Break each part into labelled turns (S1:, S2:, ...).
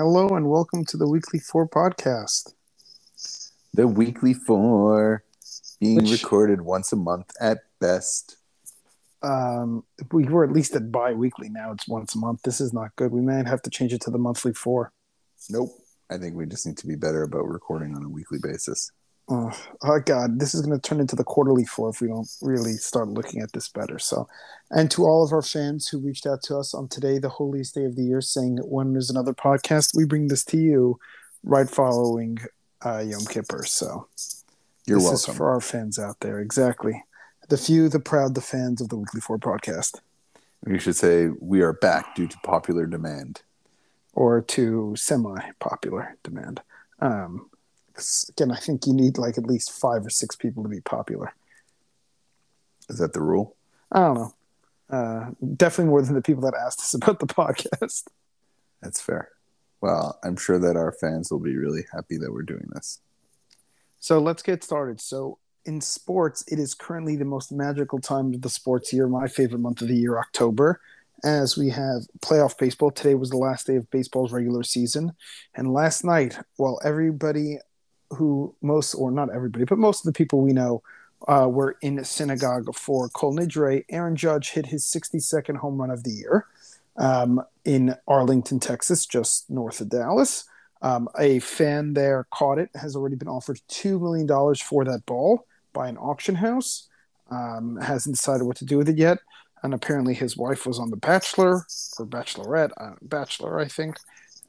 S1: Hello and welcome to the Weekly Four podcast.
S2: The weekly four being
S1: Which-
S2: recorded once a month at best.
S1: Um, we were at least at bi-weekly now. It's once a month. This is not good. We might have to change it to the monthly four.
S2: Nope. I think we just need to be better about recording on a weekly basis.
S1: Oh, oh God, this is going to turn into the quarterly four if we don't really start looking at this better. So, and to all of our fans who reached out to us on today, the holiest day of the year, saying when there's another podcast, we bring this to you right following uh, Yom Kippur. So,
S2: You're
S1: this
S2: welcome.
S1: is for our fans out there. Exactly. The few, the proud, the fans of the Weekly Four podcast.
S2: You should say we are back due to popular demand.
S1: or to semi-popular demand. Um, again, I think you need like at least five or six people to be popular.
S2: Is that the rule?
S1: I don't know. Uh, definitely more than the people that asked us about the podcast.
S2: That's fair. Well, I'm sure that our fans will be really happy that we're doing this.
S1: So let's get started. So in sports, it is currently the most magical time of the sports year. My favorite month of the year, October, as we have playoff baseball. Today was the last day of baseball's regular season, and last night, while everybody who most or not everybody, but most of the people we know uh, were in a synagogue for Kol Nidre, Aaron Judge hit his 62nd home run of the year um, in Arlington, Texas, just north of Dallas. Um, a fan there caught it, has already been offered $2 million for that ball by an auction house. Um, hasn't decided what to do with it yet. And apparently his wife was on The Bachelor or Bachelorette, uh, Bachelor, I think.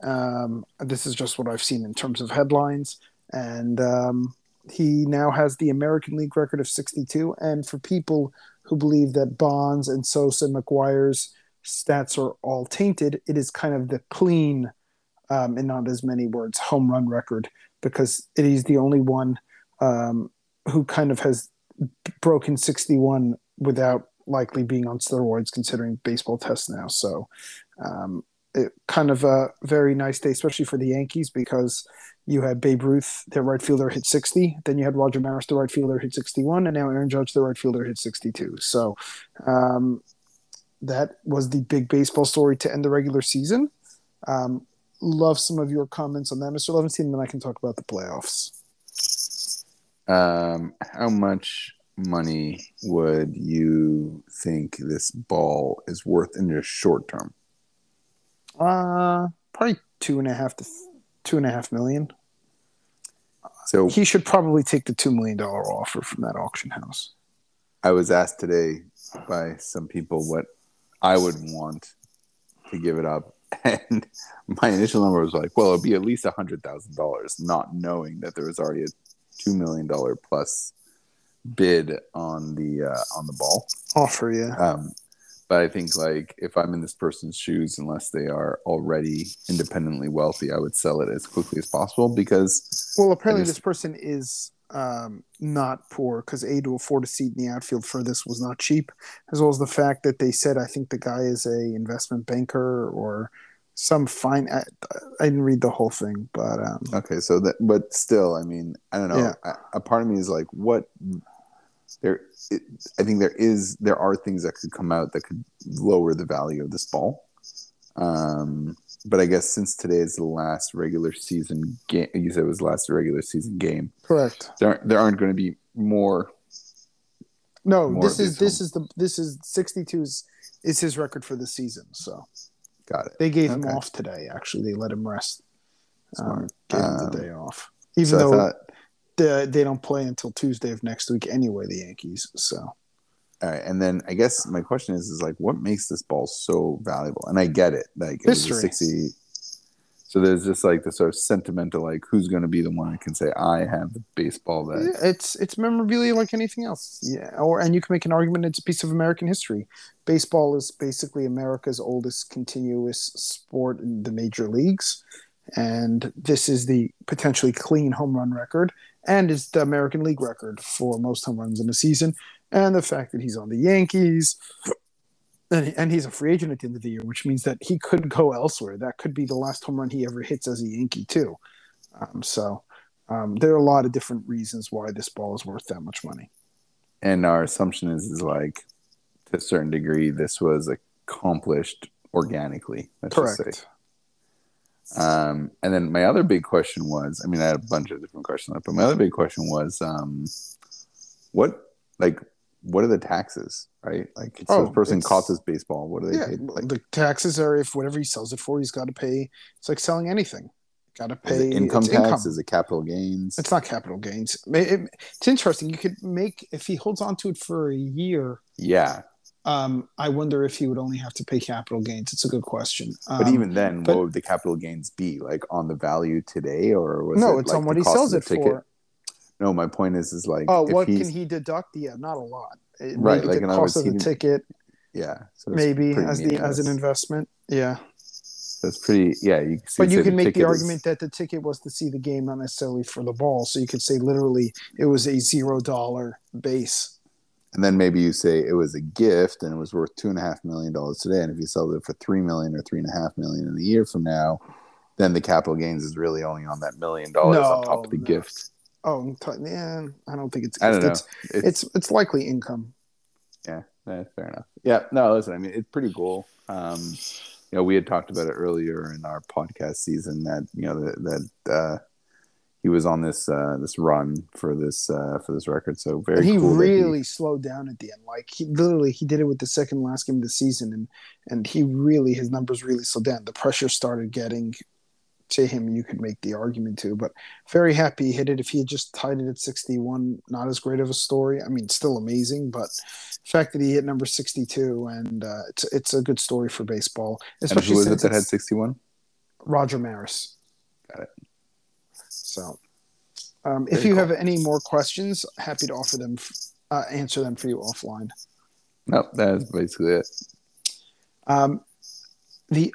S1: Um, this is just what I've seen in terms of headlines. And um, he now has the American League record of 62. And for people who believe that Bonds and Sosa and McGwire's stats are all tainted, it is kind of the clean um, in not as many words, home run record because it is the only one um, who kind of has broken 61 without likely being on steroids, considering baseball tests now. So, um, it kind of a very nice day, especially for the Yankees, because you had Babe Ruth, their right fielder, hit 60. Then you had Roger Maris, the right fielder, hit 61, and now Aaron Judge, the right fielder, hit 62. So, um, that was the big baseball story to end the regular season. Um, love some of your comments on that, Mr. Levenstein, and then I can talk about the playoffs.
S2: Um, how much money would you think this ball is worth in the short term?
S1: Uh, probably two and a half to two and a half million.
S2: So
S1: He should probably take the two million dollar offer from that auction house.
S2: I was asked today by some people what I would want to give it up, and my initial number was like, well, it'd be at least a hundred thousand dollars, not knowing that there was already a two million dollar plus bid on the uh, on the ball.
S1: Offer, yeah.
S2: Um, but I think like if I'm in this person's shoes, unless they are already independently wealthy, I would sell it as quickly as possible because
S1: Well, apparently
S2: just-
S1: this person is um, not poor because a to afford a seat in the outfield for this was not cheap, as well as the fact that they said I think the guy is a investment banker or some fine. I, I didn't read the whole thing, but um,
S2: Okay, so that, but still, I mean, I don't know.
S1: Yeah.
S2: A part of me is like, what? There, it, I think there is, there are things that could come out that could lower the value of this ball. Um, but I guess since today is the last regular season game, you said it was the last regular season game.
S1: correct.
S2: There, there aren't going to be more.
S1: No,
S2: More
S1: this is this is the this is 62 is, is his record for the season. So
S2: Got it.
S1: they gave him off today. Actually, they let him rest. Um,
S2: Smart.
S1: gave him the
S2: Um,
S1: day off, even
S2: So
S1: though the, they don't play until Tuesday of next week anyway. The Yankees. So
S2: all right, and then I guess my question is, is like, what makes this ball so valuable? And I get it, like it was a
S1: History.
S2: sixty. So there's just like the sort of sentimental, like who's going to be the one that can say I have the baseball that
S1: Yeah, it's it's memorabilia like anything else. Yeah, or and you can make an argument it's a piece of American history. Baseball is basically America's oldest continuous sport in the major leagues, and this is the potentially clean home run record, and is the American League record for most home runs in a season. And the fact that he's on the Yankees, and, and he's a free agent at the end of the year, which means that he could go elsewhere. That could be the last home run he ever hits as a Yankee too. Um, so um, there are a lot of different reasons why this ball is worth that much money.
S2: and our assumption is is like to a certain degree this was accomplished organically let's just say
S1: Correct.
S2: Um, and then my other big question was, I mean, I had a bunch of different questions, but my other big question was, um, what like what are the taxes, right? Like, so
S1: Oh,
S2: this person caught this baseball. What are they
S1: Yeah,
S2: paid? Like,
S1: the taxes are if whatever he sells it for, he's got to pay. It's like selling anything. Got to pay
S2: income
S1: it's
S2: tax? Is it capital gains?
S1: It's not capital gains. It- it- it's interesting. You could make if he holds on to it for a year.
S2: yeah,
S1: Um, I wonder if he would only have to pay capital gains. It's a good question.
S2: but
S1: Um,
S2: even then,
S1: but-
S2: what would the capital gains be? Like on the value today, or was
S1: no,
S2: it,
S1: it's
S2: like,
S1: on what he sells it
S2: ticket?
S1: for.
S2: No, my point is, is like,
S1: Oh,
S2: if
S1: what can he deduct? Yeah, not a lot. It-
S2: Right, like,
S1: the cost of the
S2: didn't-
S1: ticket,
S2: Yeah, so
S1: maybe as the as an investment. Yeah,
S2: So it's pretty. Yeah, you can
S1: but you
S2: say
S1: can make the
S2: ticket is-
S1: argument that the ticket was to see the game, not necessarily for the ball. So you could say literally it was a zero dollar base.
S2: And then maybe you say it was a gift and it was worth two and a half million dollars today, and if you sell it for three million or three and a half million in a year from now, then the capital gains is really only on that million dollars on top of the
S1: No, no.
S2: gift.
S1: Oh, I'm t- yeah, I don't think it's.
S2: I don't know.
S1: It's, it's it's likely income.
S2: yeah, eh, fair enough. Yeah, no, listen, I mean, it's pretty cool. Um, you know, we had talked about it earlier in our podcast season that you know that, that uh, he was on this uh, this run for this uh, for this record. So very
S1: and he
S2: cool
S1: really slowed down at the end. Like he literally he did it with the second last game of the season, and and he really his numbers really slowed down. The pressure started getting to him. You could make the argument too, but very happy he hit it. If he had just tied it at sixty one, not as great of a story. I mean, still amazing, but the fact that he hit number sixty two and uh, it's it's a good story for baseball,
S2: and
S1: especially
S2: who was it that had sixty one?
S1: Roger Maris.
S2: Got it.
S1: So, um, if you
S2: cool.
S1: have any more questions, happy to offer them, uh, answer them for you offline.
S2: No, that's basically it.
S1: Um, the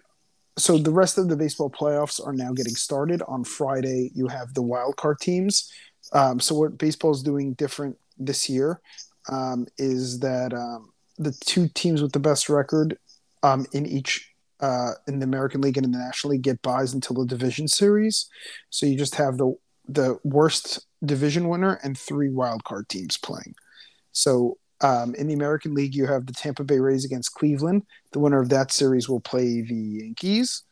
S1: so the rest of the baseball playoffs are now getting started on Friday. You have the wild card teams. Um, so what baseball is doing different this year um, is that um, the two teams with the best record um, in each uh, in the American League and in the National League get buys until the division series. So you just have the the worst division winner and three wild card teams playing. So um, in the American League, you have the Tampa Bay Rays against Cleveland. The winner of that series will play the Yankees.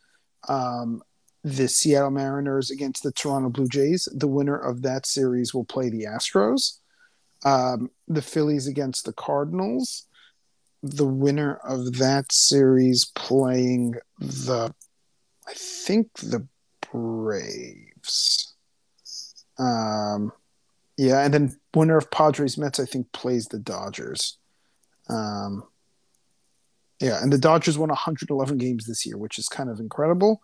S1: Um, the Seattle Mariners against the Toronto Blue Jays. The winner of that series will play the Astros. Um, the Phillies against the Cardinals. The winner of that series playing the, I think the Braves. Um, yeah, and then winner of Padres Mets, I think, plays the Dodgers. Um, yeah, and the Dodgers won 111 games this year, which is kind of incredible.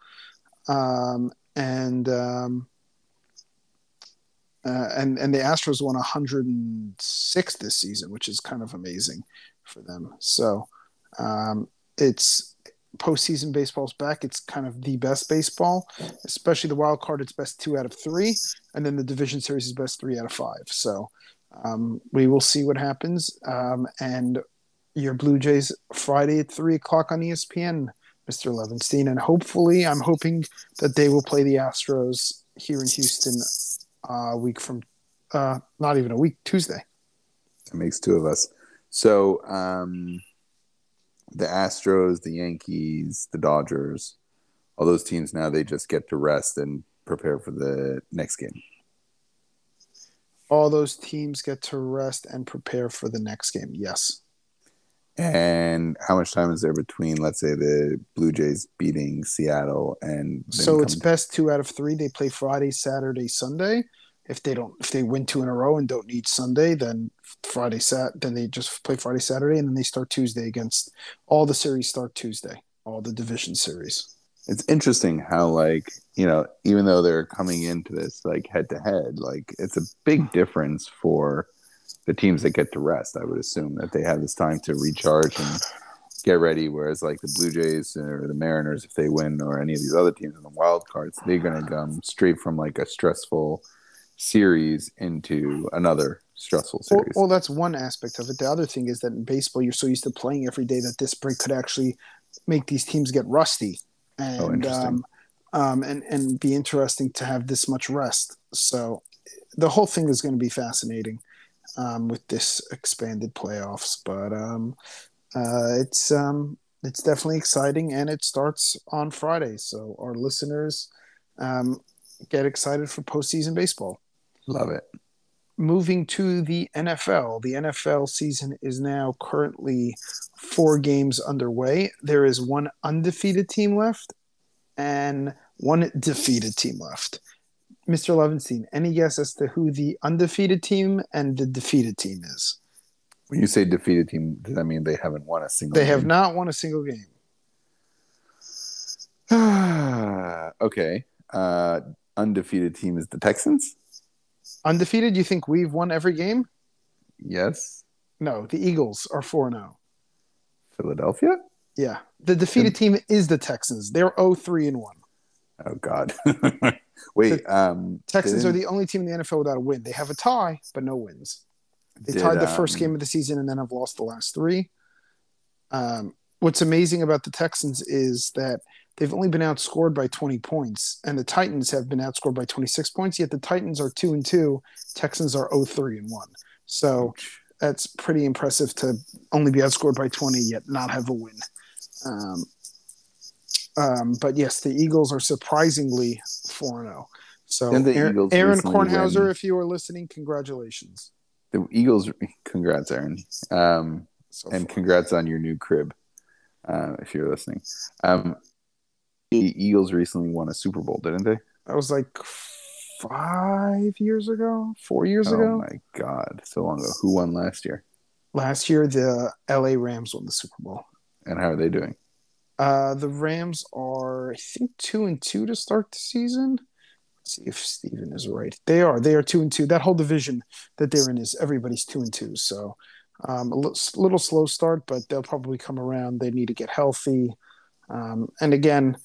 S1: Um, and um, uh, and and the Astros won 106 this season, which is kind of amazing for them. So um, it's postseason baseball's back. It's kind of the best baseball, especially the wild card. It's best two out of three, and then the division series is best three out of five. So um, we will see what happens. Um, and your Blue Jays Friday at three o'clock on ESPN, Mr. Levenstein, and hopefully, I'm hoping that they will play the Astros here in Houston uh, a week from, uh, not even a week, Tuesday.
S2: That makes two of us. So um, the Astros, the Yankees, the Dodgers, all those teams now they just get to rest and prepare for the next game.
S1: All those teams get to rest and prepare for the next game. Yes.
S2: And how much time is there between, let's say, the Blue Jays beating Seattle and
S1: So it's best two out of three. They play Friday, Saturday, Sunday. If they don't, if they win two in a row and don't need Sunday, then Friday, Sat, then they just play Friday, Saturday, and then they start Tuesday against all the series start Tuesday, all the division series.
S2: it's interesting how like you know even though they're coming into this like head to head like it's a big difference for the teams that get to rest i would assume that they have this time to recharge and get ready whereas like the blue jays or the mariners if they win or any of these other teams in the wild cards they're going to come straight from like a stressful series into another stressful
S1: Well,
S2: series
S1: well, that's one aspect of it. The other thing is that in baseball, you're so used to playing every day that this break could actually make these teams get rusty, and
S2: Oh,
S1: um, um, and and be interesting to have this much rest. So the whole thing is going to be fascinating um, with this expanded playoffs. But um, uh, it's um, it's definitely exciting, and it starts on Friday. So our listeners um, get excited for postseason baseball.
S2: Love it.
S1: Moving to the NFL, the NFL season is now currently four games underway. There is one undefeated team left and one defeated team left. Mr. Levenstein, any guess as to who the undefeated team and the defeated team is?
S2: When you say defeated team, does that mean they haven't won a single?
S1: They
S2: game?
S1: have not won a single game.
S2: okay. Uh, undefeated team is the Texans.
S1: Undefeated? You think we've won every game?
S2: Yes.
S1: No, the Eagles are 4 0.
S2: Philadelphia?
S1: Yeah. The defeated team is the Texans. They're 0 3 and 1.
S2: Oh, God. Wait. um,
S1: Texans are
S2: didn't-
S1: the only team in the NFL without a win. They have a tie, but no wins. They
S2: Did,
S1: tied the first
S2: um,
S1: game of the season and then have lost the last three. Um, what's amazing about the Texans is that they've only been outscored by 20 points, and the Titans have been outscored by 26 points. Yet the Titans are two and two, Texans are 0-3 and one. So that's pretty impressive to only be outscored by 20 yet not have a win. Um, um, but yes, the Eagles are surprisingly 4 0. So, Aaron, Aaron Kornhauser, if you are listening, congratulations.
S2: the Eagles, congrats, Aaron. Um,
S1: So
S2: and congrats on your new crib, uh, if you're listening. Um, the Eagles recently won a Super Bowl, didn't they?
S1: that was like five years ago, four years
S2: oh
S1: ago.
S2: Oh my God, so long ago. Who won last year,
S1: Last year, the LA Rams won the Super Bowl.
S2: and how are they doing?
S1: Uh, the Rams are, I think, two and two to start the season. Let's see if Steven is right. They are. They are two and two. That whole division that they're in is everybody's two and two. So um, a little, little slow start, but they'll probably come around. They need to get healthy. Um, and again,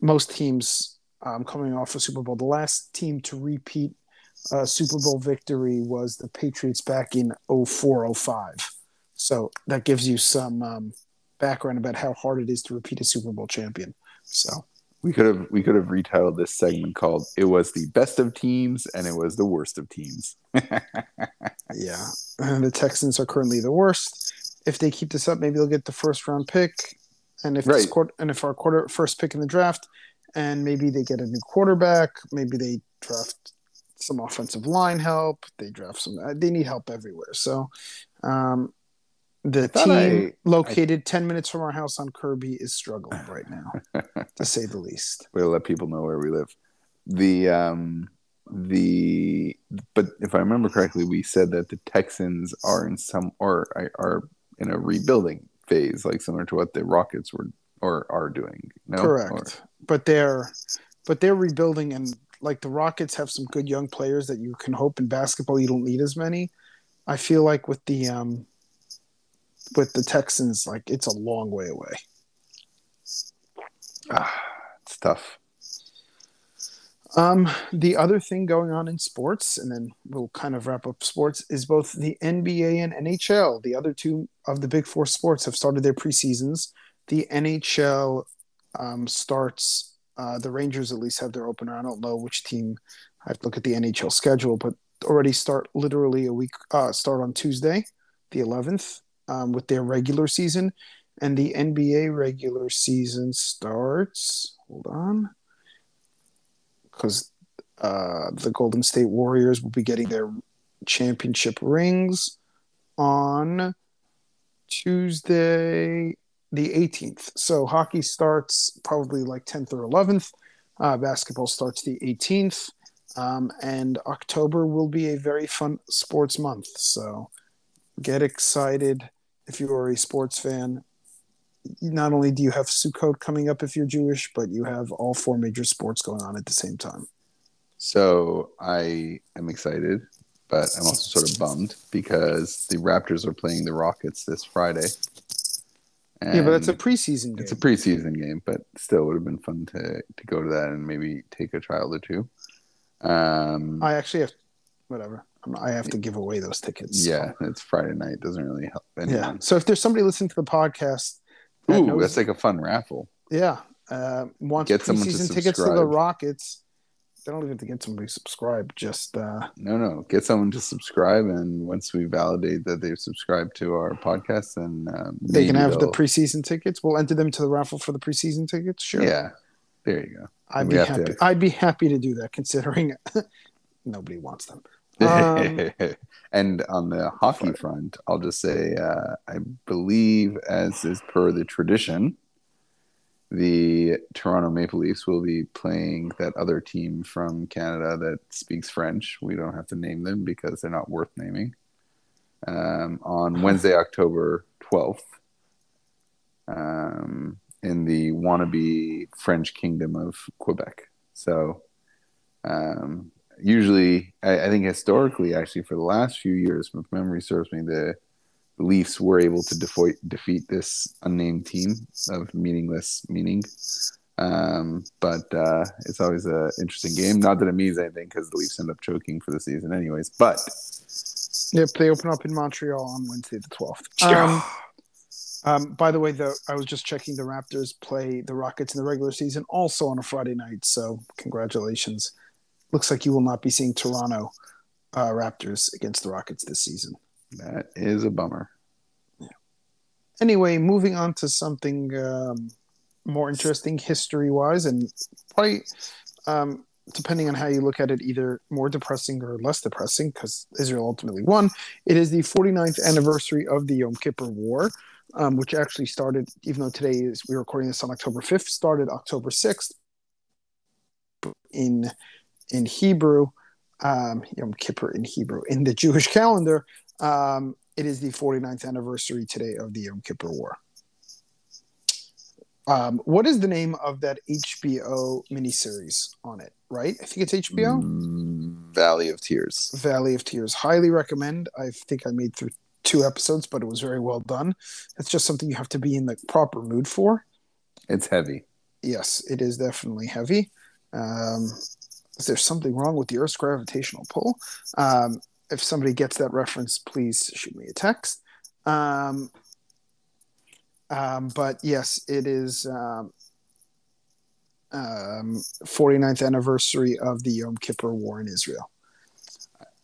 S1: most teams um, coming off a Super Bowl. The last team to repeat a Super Bowl victory was the Patriots back in 04 05. So that gives you some um, background about how hard it is to repeat a Super Bowl champion. So
S2: We could have we could have retitled this segment called "It was the best of teams and it was the worst of teams."
S1: yeah, and the Texans are currently the worst. If they keep this up, maybe they'll get the first round pick, and if this
S2: Right.
S1: quarter, and if our quarter first pick in the draft, and maybe they get a new quarterback, maybe they draft some offensive line help. They draft some. uh, They need help everywhere. So, um, the team
S2: I-
S1: located ten minutes from our house on Kirby is struggling right now, to say the least.
S2: We'll let people know where we live. The um the but if I remember correctly, we said that the Texans are in some or are- are in a rebuilding phase, like similar to what the Rockets were or are doing. No?
S1: Correct.
S2: Or-
S1: but they're but they're rebuilding and like the Rockets have some good young players that you can hope in basketball you don't need as many. I feel like with the um with the Texans, like it's a long way away.
S2: ah, it's tough.
S1: Um, the other thing going on in sports, and then we'll kind of wrap up sports, is both the NBA and NHL. The other two of the big four sports have started their preseasons. The NHL um, starts. Uh, the Rangers at least have their opener. I don't know which team. I have to look at the NHL schedule, but already start literally a week. Uh, start on Tuesday, the 11th, um, with their regular season, and the NBA regular season starts. Hold on because uh, the Golden State Warriors will be getting their championship rings on Tuesday, the 18th. So hockey starts probably like 10th or 11th. Uh, basketball starts the 18th. Um, and October will be a very fun sports month. So get excited if you are a sports fan. Not only do you have Sukkot coming up if you're Jewish, but you have all four major sports going on at the same time.
S2: So I am excited, but I'm also sort of bummed because the Raptors are playing the Rockets this Friday.
S1: yeah, but that's a preseason game.
S2: it's a preseason game, but still would have been fun to to go to that and maybe take a child or two. Um,
S1: I actually have whatever. I'm- have to give away those tickets.
S2: yeah, it's Friday night. Doesn't really help
S1: Yeah. So if there's somebody listening to the podcast,
S2: Ooh,
S1: knows-
S2: that's like a fun raffle.
S1: yeah, uh, wants
S2: Get someone to
S1: preseason tickets to the. Rockets, They don't even have to get somebody to subscribe. Just uh,
S2: No, no. Get someone to subscribe, and once we validate that they've subscribed to our podcast, then um,
S1: they can have the
S2: they'll-
S1: preseason tickets. We'll enter them to the raffle for the preseason tickets. Sure.
S2: Yeah, there you go.
S1: I'd
S2: We
S1: be happy.
S2: to-
S1: I'd be happy to do that, considering nobody wants them. Um,
S2: and on the hockey front, I'll just say uh, I believe, as is per the tradition, the Toronto Maple Leafs will be playing that other team from Canada that speaks French. We don't have to name them because they're not worth naming. Um, on Wednesday, October 12th, um, in the wannabe French kingdom of Quebec. So, um, usually, I, I think historically, actually, for the last few years, if memory serves me, the Leafs were able to defeat defeat this unnamed team of meaningless meaning. Um, but uh, it's always an interesting game. Not that it means anything because the Leafs end up choking for the season, anyways. But
S1: Yep, they open up in Montreal on Wednesday the twelfth. Um, um, by the way, though, I was just checking the Raptors play the Rockets in the regular season, also on a Friday night. So congratulations. Looks like you will not be seeing Toronto uh, Raptors against the Rockets this season.
S2: that is a bummer. Yeah.
S1: Anyway, moving on to something um, more interesting history wise, and probably um, depending on how you look at it, either more depressing or less depressing, because Israel ultimately won. It is the 49th anniversary of the Yom Kippur War, um, which actually started, even though today is we're recording this on October 5th, started October 6th in in Hebrew, um, Yom Kippur in Hebrew in the Jewish calendar. Um, it is the 49th anniversary today of the Yom Kippur War. Um, what is the name of that HBO miniseries on it? Right, I think it's HBO.
S2: Mm, Valley of Tears.
S1: Valley of Tears. Highly recommend. I think I made through two episodes, but it was very well done. It's just something you have to be in the proper mood for.
S2: It's heavy.
S1: Yes, it is definitely heavy. Um, is there something wrong with the Earth's gravitational pull? Um, if somebody gets that reference, please shoot me a text. Um, um, but yes, it is um, um, 49th anniversary of the Yom Kippur War in Israel.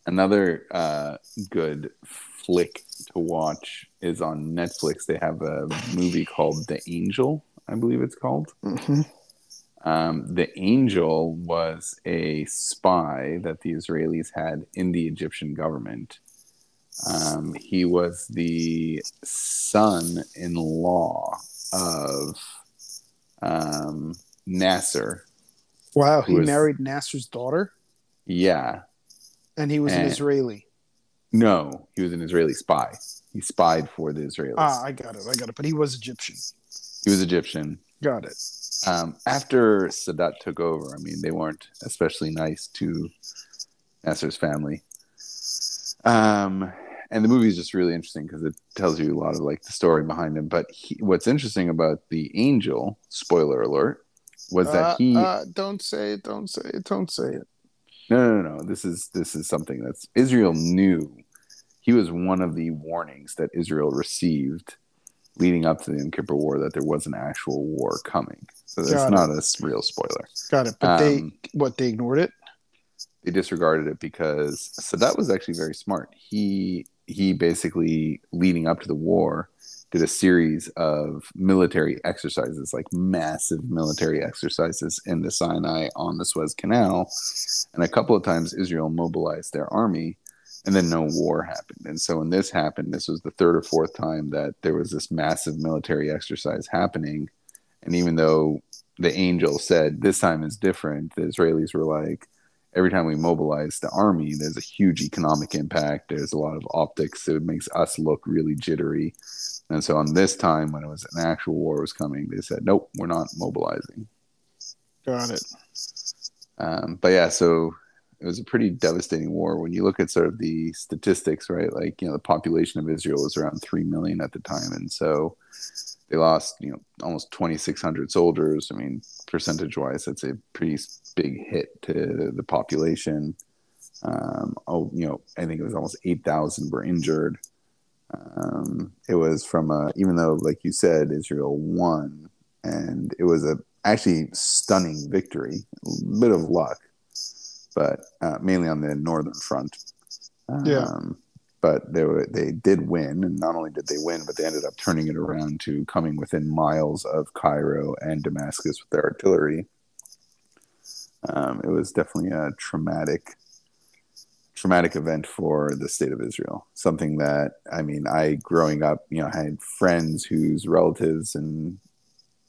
S2: Another uh, good flick to watch is on Netflix. They have a movie called The Angel, I believe it's called.
S1: Mhm.
S2: Um, the Angel was a spy that the Israelis had in the Egyptian government. Um, he was the son in law of um, Nasser.
S1: Wow, he
S2: is-
S1: married Nasser's daughter,
S2: Yeah.
S1: and he was an Israeli.
S2: No, he was an Israeli spy. He spied for the Israelis.
S1: Ah, I got it. I got it. But he was Egyptian.
S2: he was Egyptian.
S1: Got it.
S2: um, after Sadat took over, I mean, they weren't especially nice to Nasser's family. Um, and the movie is just really interesting because it tells you a lot of like the story behind him. But he, what's interesting about the angel, spoiler alert, was
S1: Uh,
S2: that he
S1: uh, don't say it. Don't say it. Don't say it.
S2: no, no, no. This is this is something that's Israel knew. He was one of the warnings that Israel received leading up to the Yom Kippur War that there was an actual war coming. So that's
S1: Got it.
S2: not a real spoiler.
S1: Got it. But they
S2: Um,
S1: what they ignored it.
S2: they disregarded it because Sadat was actually very smart. He he basically leading up to the war did a series of military exercises, like massive military exercises in the Sinai on the Suez Canal, and a couple of times Israel mobilized their army, and then no war happened. And so when this happened, this was the third or fourth time that there was this massive military exercise happening, and even though the angel said this time is different, the Israelis were like every time we mobilize the army, there's a huge economic impact. There's a lot of optics. So it makes us look really jittery. And so on this time, when it was an actual war was coming, they said, nope, we're not mobilizing.
S1: Got it.
S2: Um, but yeah, so it was a pretty devastating war. When you look at sort of the statistics, right? Like, you know, the population of Israel was around 3 million at the time. And so they lost, you know, almost 2,600 soldiers. I mean, percentage wise, that's a pretty big hit to the population. Um, oh, you know, I think it was almost 8,000 were injured. Um, it was from a, even though, like you said, Israel won, and it was a actually stunning victory, a bit of luck. But uh, mainly on the northern front. Um,
S1: Yeah.
S2: But they were, they did win, and not only did they win, but they ended up turning it around to coming within miles of Cairo and Damascus with their artillery. Um, it was definitely a traumatic, traumatic event for the state of Israel. Something that I mean, I growing up, you know, I had friends whose relatives and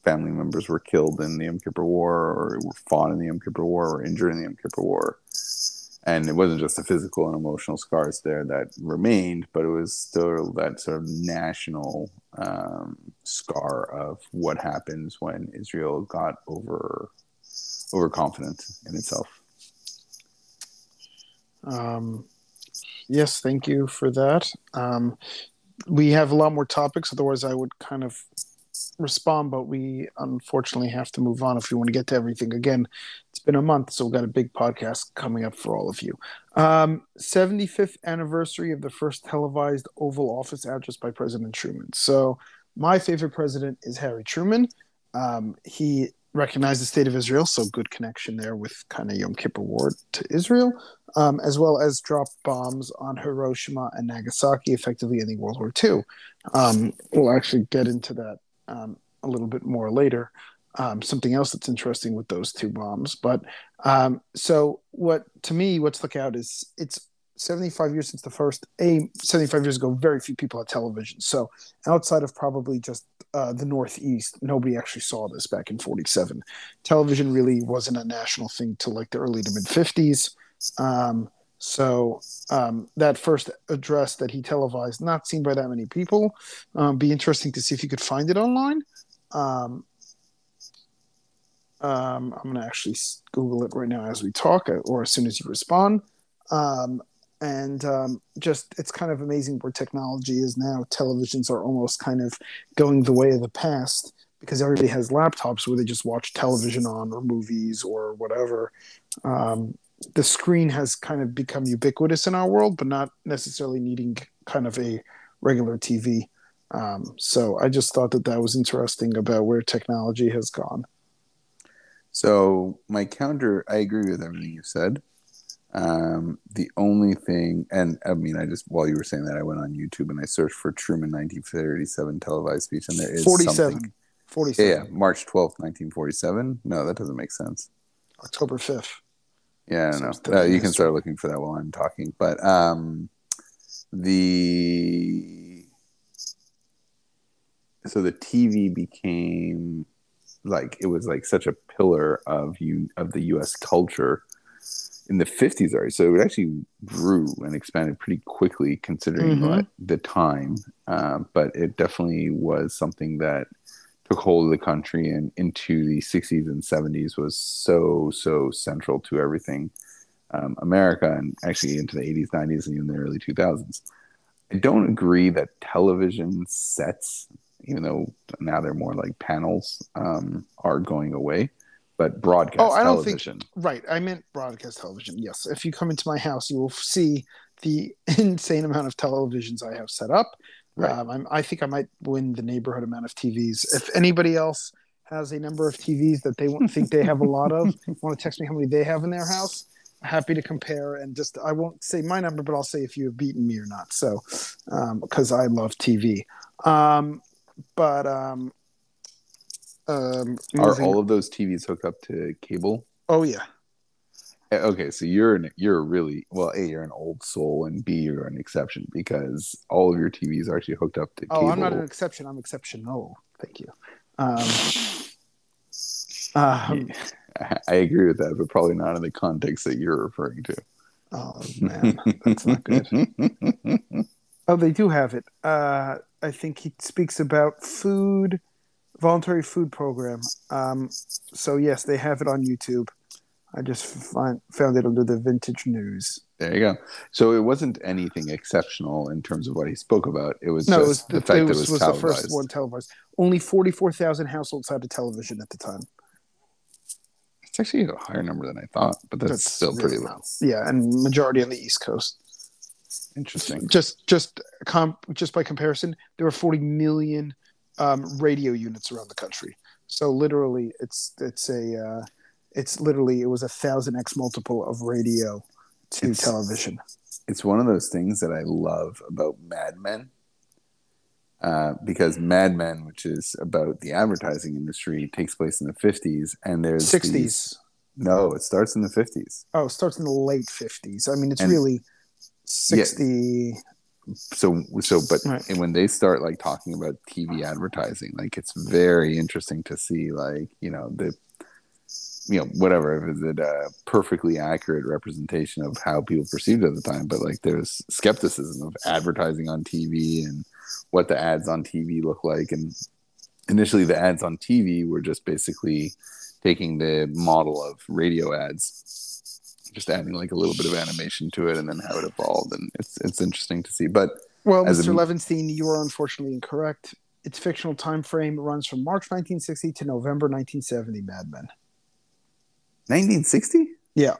S2: family members were killed in the Yom Kippur War, or were fought in the Yom Kippur War, or injured in the Yom Kippur War. And it wasn't just the physical and emotional scars there that remained, but it was still that sort of national um, scar of what happens when Israel got over overconfident in itself.
S1: Um, yes, thank you for that. Um, we have a lot more topics. Otherwise, I would kind of respond, but we unfortunately have to move on if you want to get to everything. Again, it's been a month, so we've got a big podcast coming up for all of you. Um, 75th anniversary of the first televised Oval Office address by President Truman. So, my favorite president is Harry Truman. Um, he recognized the state of Israel, so good connection there with kind of Yom Kippur War to Israel, um, as well as dropped bombs on Hiroshima and Nagasaki, effectively ending World War II. Um, we'll actually get into that um, a little bit more later. Um, something else that's interesting with those two bombs, but um, so what to me, what's look out is it's 75 years since the first. A 75 years ago, very few people had television. So outside of probably just uh, the Northeast, nobody actually saw this back in 47. Television really wasn't a national thing till like the early to mid 50s. Um, so um, that first address that he televised, not seen by that many people. Um, be interesting to see if you could find it online. Um, um, I'm going to actually Google it right now as we talk, uh, or as soon as you respond. Um, and um, just it's kind of amazing where technology is now. Televisions are almost kind of going the way of the past because everybody has laptops where they just watch television on or movies or whatever. Um, the screen has kind of become ubiquitous in our world, but not necessarily needing kind of a regular TV. Um, so I just thought that that was interesting about where technology has gone.
S2: So my counter, I agree with everything you said. Um, the only thing, and I mean, I just while you were saying that, I went on YouTube and I searched for Truman 1937 televised speech, and there is
S1: 47.
S2: something.
S1: 47.
S2: Yeah, yeah, March 12th, 1947. No, that doesn't make sense.
S1: October 5th.
S2: Yeah, I don't know. Uh, you can start looking for that while I'm talking. But um, the so the TV became like it was like such a pillar of you of the U.S. culture in the 50s already. So it actually grew and expanded pretty quickly considering
S1: Mhm.
S2: what the time. Um, but it definitely was something that took hold of the country and into the 60s and 70s was so so central to everything um, America and actually into the 80s, 90s, and even the early 2000s. I don't agree that television sets, even though now they're more like panels, um, are going away. But broadcast
S1: Oh, I don't think-
S2: television,
S1: Right. I meant broadcast television. Yes. If you come into my house, you will see the insane amount of televisions I have set up.
S2: Right.
S1: Um, I'm, I think I might win the neighborhood amount of TVs. If anybody else has a number of TVs that they won't think they have a lot of, want to text me how many they have in their house, happy to compare and just I won't say my number, but I'll say if you have beaten me or not. So because I love TV. Um, but um, um,
S2: are all of those TVs hooked up to cable?
S1: oh yeah.
S2: Eh, Okay, so you're an, you're really well. A, you're an old soul, and B, you're an exception because all of your TVs are actually hooked up to
S1: Oh,
S2: cable.
S1: I'm not an exception. I'm exceptional. Thank you. Um, um,
S2: I I agree with that, but probably not in the context that you're referring to.
S1: oh man, that's not good. Oh, they do have it. Uh, I think he speaks about food, voluntary food program. Um, so yes, they have it on YouTube. I just find, found it under the vintage news.
S2: There you go. So it wasn't anything exceptional in terms of what he spoke about. It was
S1: No, it
S2: just
S1: was,
S2: the fact
S1: it
S2: that
S1: was,
S2: it was,
S1: was the first one televised. Only forty-four thousand households had a television at the time.
S2: It's actually a higher number than I thought, but that's, still pretty low.
S1: low. Yeah, and majority on the East Coast.
S2: Interesting.
S1: just just comp just by comparison there were 40 million um, radio units around the country so literally it's it's a uh, it's literally it was a thousand x multiple of radio to
S2: It's-
S1: television.
S2: it's one of those things that I love about Mad Men. Uh, because Mad Men, which is about the advertising industry, takes place in the 50s, and there's
S1: Sixties.
S2: these- no, it starts in the 50s.
S1: Oh, it starts in the late fifties. I mean, it's
S2: And-
S1: really sixty.
S2: So, so, but
S1: Right.
S2: and when they start like talking about TV advertising, like it's very interesting to see, like you know the, you know whatever is it a uh, perfectly accurate representation of how people perceived at the time, but like there's skepticism of advertising on TV and what the ads on TV look like, and initially the ads on TV were just basically taking the model of radio ads, just adding like a little bit of animation to it, and then how it evolved, and it's it's interesting to see, but.
S1: Well,
S2: a
S1: Mr.
S2: me-
S1: Levenstein, you are unfortunately incorrect. Its fictional time frame runs from March 1960 to November 1970. Mad Men.
S2: 1960?
S1: Yeah.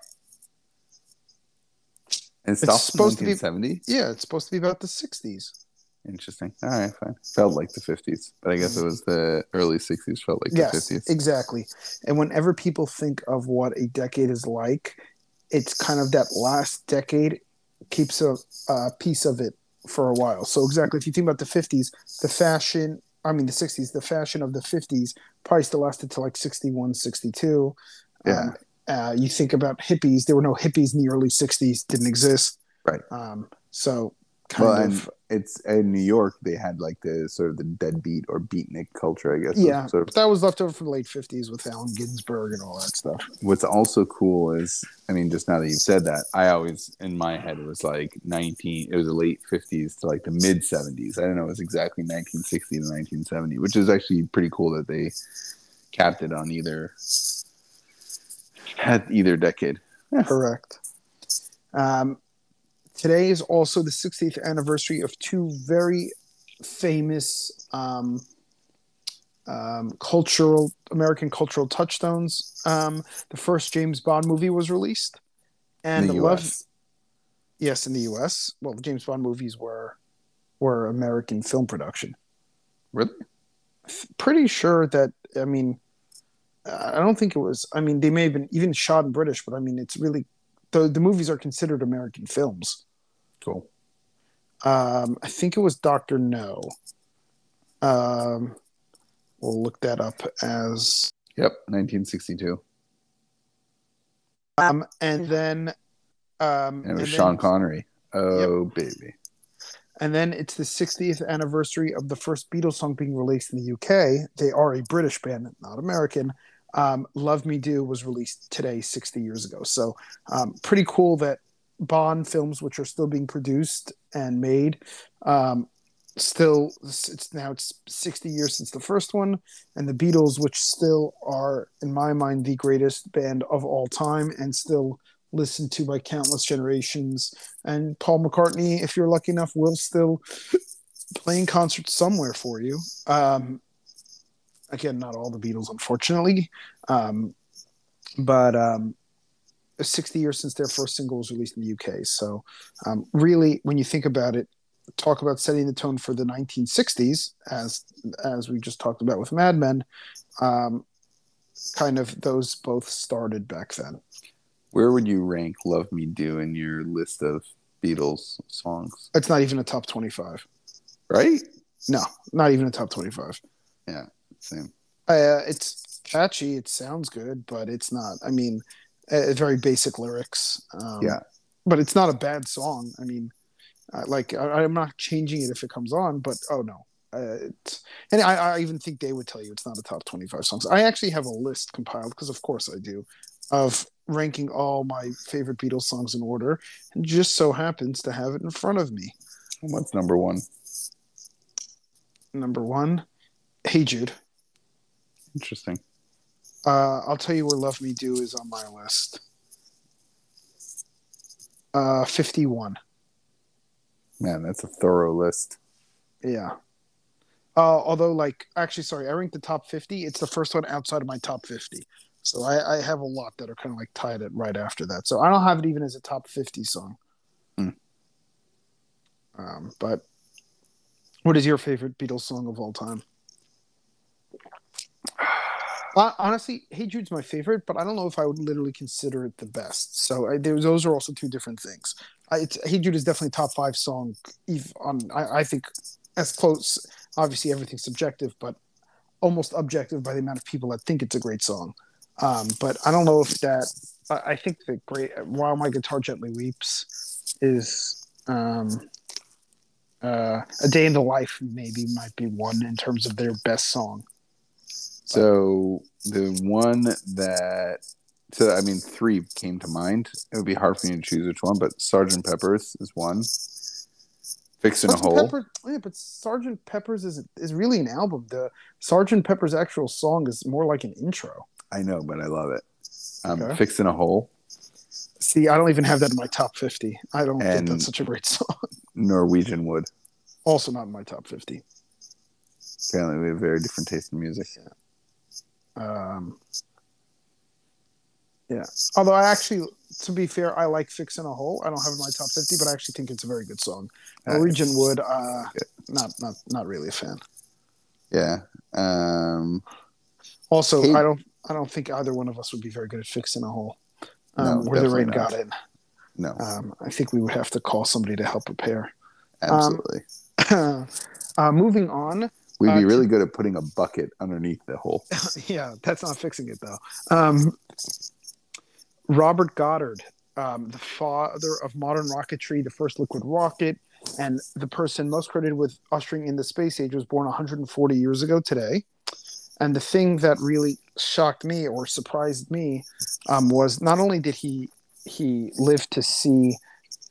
S2: And it stopped in
S1: supposed to be-
S2: 1970?
S1: Yeah, it's supposed to be about the 60s.
S2: Interesting. All right, fine. Felt like the 50s, but I guess it was the early 60s. Felt like
S1: yes,
S2: the 50s.
S1: exactly. And whenever people think of what a decade is like, it's kind of that last decade keeps a, a piece of it for a while. So exactly, if you think about the 50s, the fashion, I mean the 60s, the fashion of the 50s probably still lasted to like 61, 62.
S2: Yeah.
S1: Um, uh, you think about hippies, there were no hippies in the early 60s, didn't exist.
S2: Right.
S1: Um, so kind
S2: Well,
S1: of.
S2: and it's in New York. They had like the sort of the deadbeat or beatnik culture, I guess.
S1: Yeah,
S2: Sort
S1: but
S2: of.
S1: that was left over from the late 50s with Allen Ginsberg and all that stuff.
S2: What's also cool is, I mean, just now that you've said that, I always in my head it was like 19. It was the late 50s to like the mid 70s. I don't know. It was exactly 1960 to 1970, which is actually pretty cool that they capped it on either at either decade.
S1: Correct. Um, today is also the 60th anniversary of two very famous um, um, cultural American cultural touchstones. Um, the first James Bond movie was released, and
S2: the
S1: Love, yes, in the U.S. Well, the James Bond movies were were American film production.
S2: Really?
S1: Pretty sure that I mean, I don't think it was. I mean, they may have been even shot in British, but I mean, it's really the the movies are considered American films.
S2: Cool.
S1: Um, I think it was Doctor No. Um, we'll look that up as
S2: Yep, 1962.
S1: um, and then um,
S2: And it was
S1: and
S2: Sean
S1: then,
S2: Connery. Oh, baby.
S1: and then it's the 60th anniversary of the first Beatles song being released in the UK. They are a British band, not American. Um, Love Me Do was released today, 60 years ago. So, um, pretty cool that Bond films, which are still being produced and made, um, still it's now it's 60 years since the first one, and the Beatles, which still are, in my mind, the greatest band of all time, and still listened to by countless generations. And Paul McCartney, if you're lucky enough, will still playing concerts somewhere for you. Um, again, not all the Beatles, unfortunately, um, but um, 60 years since their first single was released in the UK. So, um, really, when you think about it, talk about setting the tone for the 1960s, as as we just talked about with Mad Men. Um, kind of those both started back then.
S2: Where would you rank Love Me Do in your list of Beatles songs?
S1: It's not even a top 25.
S2: Right?
S1: No, not even a top 25.
S2: Same.
S1: Uh, it's catchy. It sounds good, but it's not. I mean, uh, very basic lyrics. Um,
S2: Yeah.
S1: But it's not a bad song. I mean, uh, like I, I'm not changing it if it comes on, but oh no. Uh, it's, and I, I even think they would tell you it's not a top 25 songs. I actually have a list compiled because, of course, I do, of ranking all my favorite Beatles songs in order, and just so happens to have it in front of me.
S2: What's number one?
S1: Number one, Hey Jude.
S2: Interesting.
S1: Uh, I'll tell you where Love Me Do is on my list. Uh, 51.
S2: Man, that's a thorough list.
S1: Yeah. Uh, although, like, actually, sorry, I ranked the top 50. It's the first one outside of my top 50. So I, I have a lot that are kind of like tied it right after that. So I don't have it even as a top 50 song.
S2: Hmm.
S1: Um, but what is your favorite Beatles song of all time? Honestly, Hey Jude's my favorite, but I don't know if I would literally consider it the best. So I, those are also two different things. I, hey Jude is definitely top five song. On I, I think as close. Obviously, everything's subjective, but almost objective by the amount of people that think it's a great song. Um, but I don't know if that. I, I think the great "While My Guitar Gently Weeps" is um, uh, a day in the life. Maybe might be one in terms of their best song.
S2: So the one that so I mean three came to mind. It would be hard for me to choose which one, but Sergeant Pepper's is one. Fixing a hole.
S1: Pepper, yeah, but Sergeant Pepper's is is really an album. The Sergeant Pepper's actual song is more like an intro.
S2: I know, but I love it. Um, okay. Fixing a hole.
S1: See, I don't even have that in my top fifty. I don't and think that's such a great song.
S2: Norwegian Wood.
S1: Also not in my top fifty.
S2: Apparently, we have very different taste in music.
S1: Yeah. Um, yeah. Although I actually, to be fair, I like "Fixing a Hole." I don't have it in my top fifty, but I actually think it's a very good song. Norwegian Wood, uh, not not not really a fan.
S2: Yeah. Um,
S1: also, I don't I don't think either one of us would be very good at fixing a hole um, no, where the rain not. got in.
S2: No.
S1: Um, I think we would have to call somebody to help repair.
S2: Absolutely.
S1: Um, uh, moving on.
S2: We'd be uh, really good at putting a bucket underneath the hole.
S1: yeah, that's not fixing it though. Um, Robert Goddard, um, the father of modern rocketry, the first liquid rocket, and the person most credited with ushering in the space age was born 140 years ago today. And the thing that really shocked me or surprised me um, was not only did he he live to see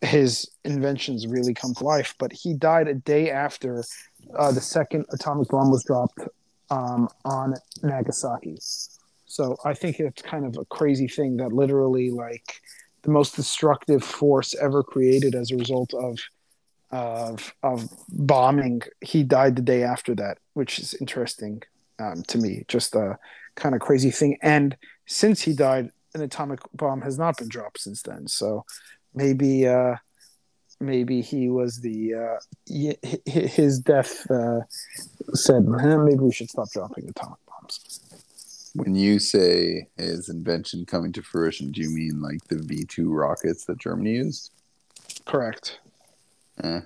S1: his inventions really come to life, but he died a day after uh, the second atomic bomb was dropped um, on Nagasaki. So I think it's kind of a crazy thing that literally like the most destructive force ever created as a result of of of bombing. He died the day after that, which is interesting um, to me. Just a kind of crazy thing. And since he died, an atomic bomb has not been dropped since then. So maybe uh, maybe he was the uh, his death uh, said maybe we should stop dropping atomic bombs.
S2: When you say his invention coming to fruition, do you mean like the V two rockets that Germany used?
S1: Correct.
S2: Eh.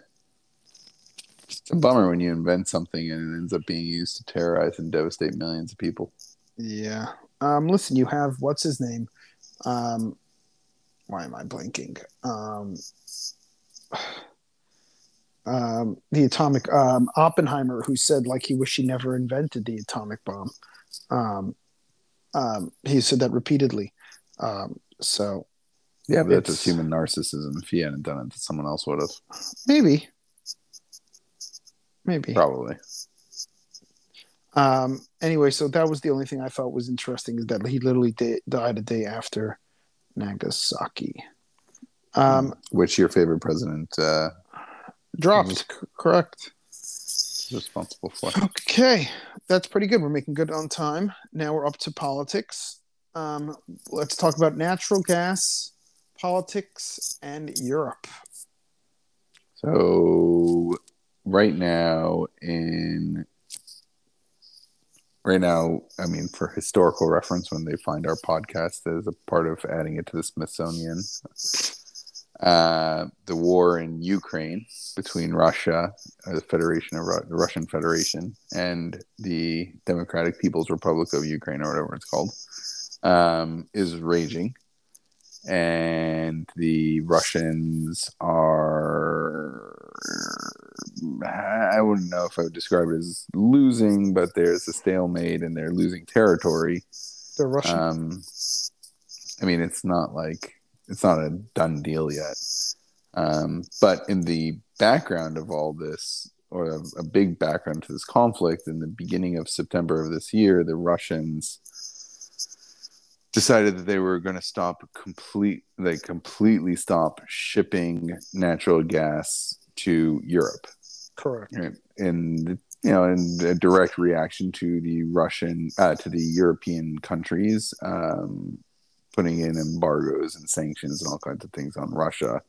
S2: It's a bummer when you invent something and it ends up being used to terrorize and devastate millions of people.
S1: Yeah. Um, listen, you have what's his name? Um, why am I blinking? Um, um, the atomic um, Oppenheimer, who said like he wished he never invented the atomic bomb. Um, um, he said that repeatedly. Um, so
S2: yeah, but that's just human narcissism. If he hadn't done it, someone else would have.
S1: Maybe. Maybe.
S2: Probably.
S1: Um, anyway, so that was the only thing I thought was interesting is that he literally di- died a day after Nagasaki. Um,
S2: Which your favorite president uh,
S1: dropped? Was, correct.
S2: Responsible for.
S1: Okay, that's pretty good. We're making good on time. Now we're up to politics. Um, let's talk about natural gas, politics, and Europe.
S2: So right now in right now i mean for historical reference when they find our podcast as a part of adding it to the smithsonian uh, the war in ukraine between russia the federation of Ru- the russian federation and the democratic people's republic of ukraine or whatever it's called um, is raging and the russians are I wouldn't know if I would describe it as losing, but there's a stalemate and they're losing territory.
S1: They're Russian.
S2: Um, I mean, it's not like it's not a done deal yet. Um, but in the background of all this, or a, a big background to this conflict, in the beginning of September of this year, the Russians decided that they were going to stop complete they completely stop shipping natural gas to Europe.
S1: Correct.
S2: and you know, in a direct reaction to the Russian uh, to the European countries um, putting in embargoes and sanctions and all kinds of things on Russia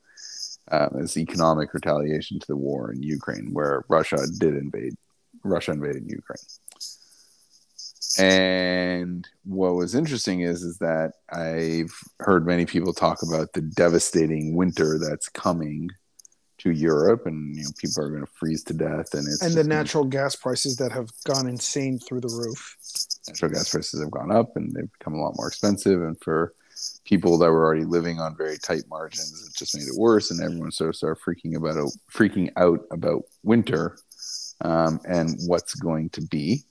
S2: um, as economic retaliation to the war in Ukraine, where Russia did invade. Russia invaded Ukraine. And what was interesting is is that I've heard many people talk about the devastating winter that's coming to Europe, and you know people are going to freeze to death, and it's
S1: and the natural gonna, gas prices that have gone insane through the roof.
S2: Natural gas prices have gone up, and they've become a lot more expensive, and for people that were already living on very tight margins, it just made it worse, and everyone sort of started freaking about freaking out about winter um, and what's going to be.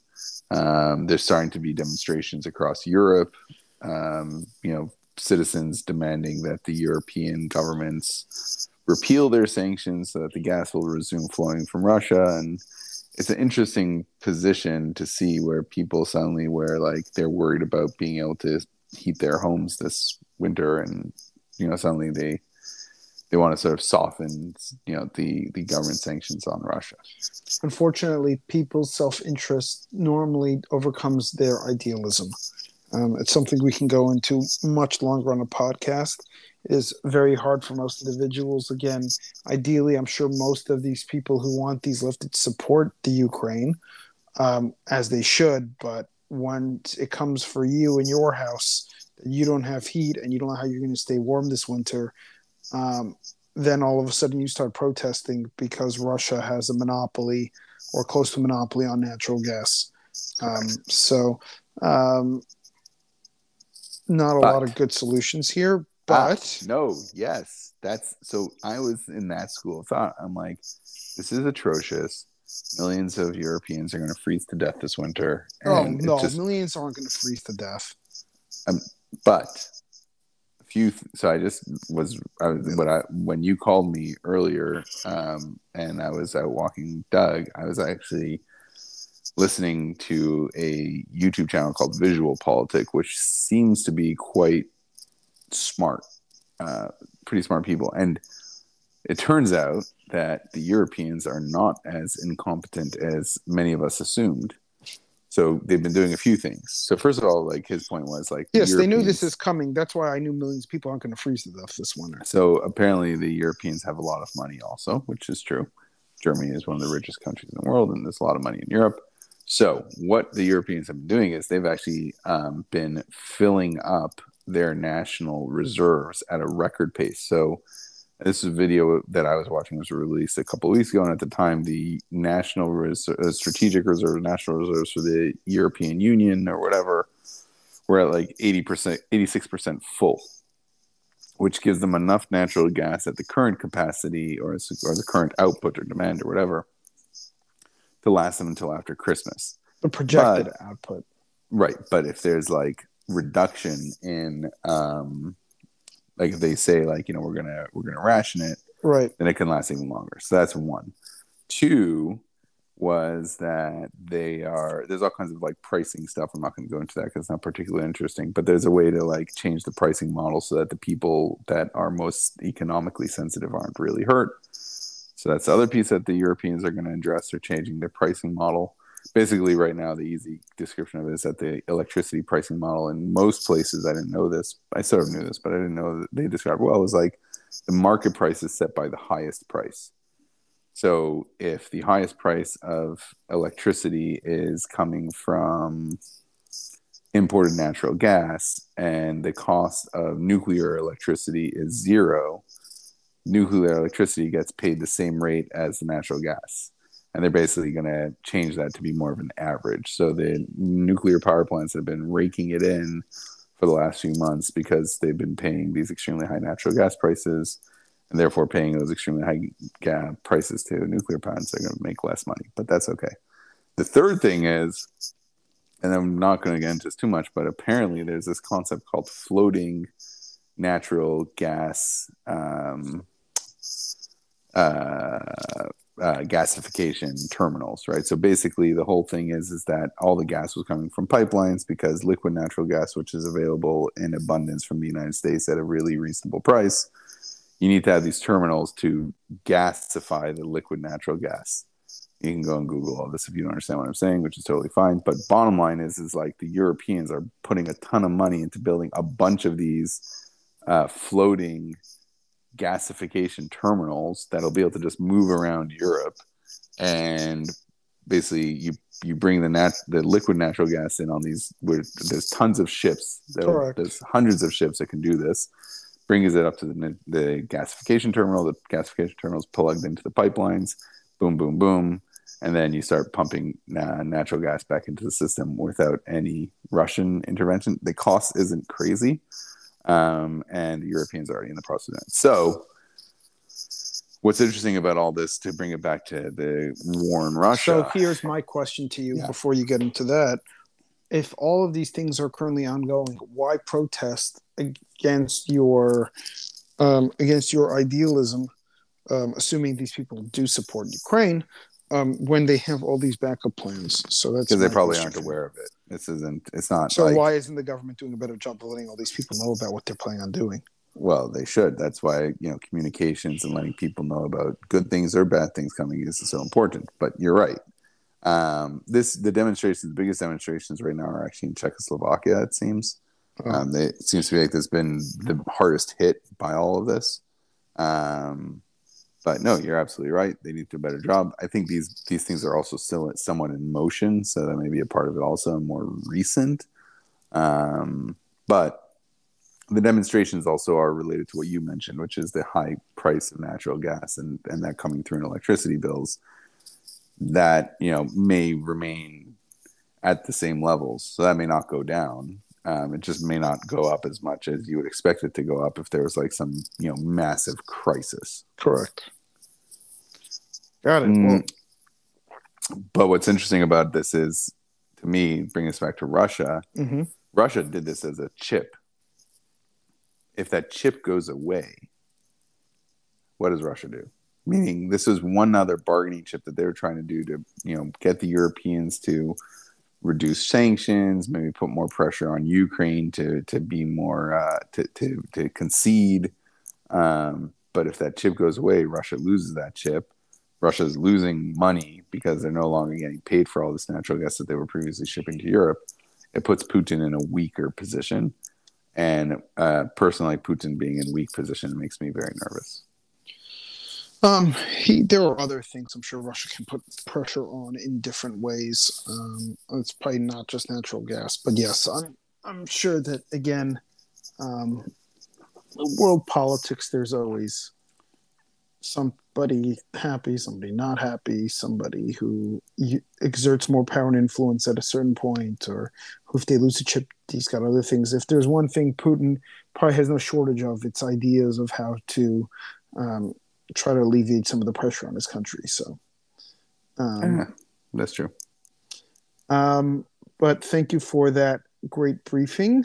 S2: Um, there's starting to be demonstrations across Europe. Um, you know, citizens demanding that the European governments repeal their sanctions so that the gas will resume flowing from Russia. And it's an interesting position to see where people suddenly, where like they're worried about being able to heat their homes this winter, and you know, suddenly they they want to sort of soften, you know, the the government sanctions on Russia.
S1: Unfortunately, people's self interest normally overcomes their idealism. Um, it's something we can go into much longer on a podcast. It is very hard for most individuals. Again, ideally, I'm sure most of these people who want these lifted support the Ukraine, um, as they should. But when it comes for you in your house, you don't have heat and you don't know how you're going to stay warm this winter, um, then all of a sudden you start protesting because Russia has a monopoly or close to monopoly on natural gas. Um, so, um, not a but, lot of good solutions here. But
S2: uh, no, yes, that's so. I was in that school of thought. I'm like, this is atrocious. Millions of Europeans are going to freeze to death this winter.
S1: oh no, just, millions aren't going to freeze to death.
S2: Um, but a few. So I just was. I was when I when you called me earlier, um, and I was out walking Doug. I was actually listening to a YouTube channel called VisualPolitik, which seems to be quite smart, uh, pretty smart people. And it turns out that the Europeans are not as incompetent as many of us assumed. So they've been doing a few things. So first of all, like his point was like
S1: yes, they knew this is coming. That's why I knew millions of people aren't going to freeze to death this winter.
S2: So apparently the Europeans have a lot of money also, which is true. Germany is one of the richest countries in the world, and there's a lot of money in Europe. So what the Europeans have been doing is they've actually um, been filling up their national reserves at a record pace. So this is a video that I was watching was released a couple weeks ago, and at the time, the national res- uh, strategic reserve, national reserves for the European Union or whatever, were at like eighty percent, eighty six percent full, which gives them enough natural gas at the current capacity or or the current output or demand or whatever to last them until after Christmas.
S1: The projected but, output.
S2: Right. But if there's like reduction in um like if they say like, you know, we're gonna we're gonna ration it,
S1: right,
S2: then it can last even longer. So that's one. Two was that they are there's all kinds of like pricing stuff. I'm not gonna go into that because it's not particularly interesting, but there's a way to like change the pricing model so that the people that are most economically sensitive aren't really hurt so that's the other piece that the Europeans are going to address. They're changing their pricing model. Basically, right now, the easy description of it is that the electricity pricing model in most places, I didn't know this, I sort of knew this, but I didn't know that they described well, is like the market price is set by the highest price. So if the highest price of electricity is coming from imported natural gas and the cost of nuclear electricity is zero, nuclear electricity gets paid the same rate as the natural gas. And they're basically going to change that to be more of an average. So the nuclear power plants have been raking it in for the last few months because they've been paying these extremely high natural gas prices and therefore paying those extremely high gas prices to nuclear plants. They're going to make less money, but that's okay. The third thing is, and I'm not going to get into this too much, but apparently there's this concept called floating natural gas um, uh, uh, gasification terminals, right? So basically, the whole thing is is that all the gas was coming from pipelines because liquid natural gas, which is available in abundance from the United States at a really reasonable price, you need to have these terminals to gasify the liquid natural gas. You can go and Google all this if you don't understand what I'm saying, which is totally fine. But bottom line is, is like the Europeans are putting a ton of money into building a bunch of these uh, floating gasification terminals that'll be able to just move around Europe and basically you you bring the nat the liquid natural gas in on these where there's tons of ships there's hundreds of ships that can do this brings it up to the, the gasification terminal the gasification terminal is plugged into the pipelines boom boom boom and then you start pumping na- natural gas back into the system without any russian intervention. The cost isn't crazy um, and the europeans are already in the process so what's interesting about all this to bring it back to the war in russia
S1: So here's my question to you
S2: Yeah.
S1: before you get into that. If all of these things are currently ongoing, why protest against your um, against your idealism, um, assuming these people do support Ukraine, um, when they have all these backup plans? So that's
S2: because they probably aren't aware of it. This isn't. It's not.
S1: So
S2: like,
S1: why isn't the government doing a better job of letting all these people know about what they're planning on doing?
S2: Well, they should. That's why you know communications and letting people know about good things or bad things coming is so important. But you're right. Um, this the demonstrations, the biggest demonstrations right now are actually in Czechoslovakia. It seems.
S1: Oh.
S2: Um, they, it seems to be like there's been the hardest hit by all of this. Um, but no, you're absolutely right. They need to do a better job. I think these these things are also still somewhat in motion, so that may be a part of it. Also, more recent. Um, but the demonstrations also are related to what you mentioned, which is the high price of natural gas and and that coming through in electricity bills. That you know may remain at the same levels, so that may not go down. Um, it just may not go up as much as you would expect it to go up if there was like some you know massive crisis.
S1: Correct. Got it.
S2: Mm. But what's interesting about this is, to me, bring us back to Russia.
S1: mhm.
S2: Russia did this as a chip. If that chip goes away, what does Russia do? Meaning, this is one other bargaining chip that they were trying to do to, you know, get the Europeans to reduce sanctions, maybe put more pressure on Ukraine to to be more uh, to to to concede. Um, but if that chip goes away, Russia loses that chip. Russia's losing money because they're no longer getting paid for all this natural gas that they were previously shipping to Europe. It puts Putin in a weaker position, and uh, personally, Putin being in weak position makes me very nervous.
S1: Um, he there are other things I'm sure Russia can put pressure on in different ways. Um, it's probably not just natural gas, but yes, I'm I'm sure that again, um, world politics. There's always somebody happy, somebody not happy, somebody who exerts more power and influence at a certain point, or who if they lose a chip, he's got other things. If there's one thing Putin probably has no shortage of, it's ideas of how to. Um, try to alleviate some of the pressure on his country. So, um,
S2: Yeah, that's true.
S1: um, but thank you for that great briefing.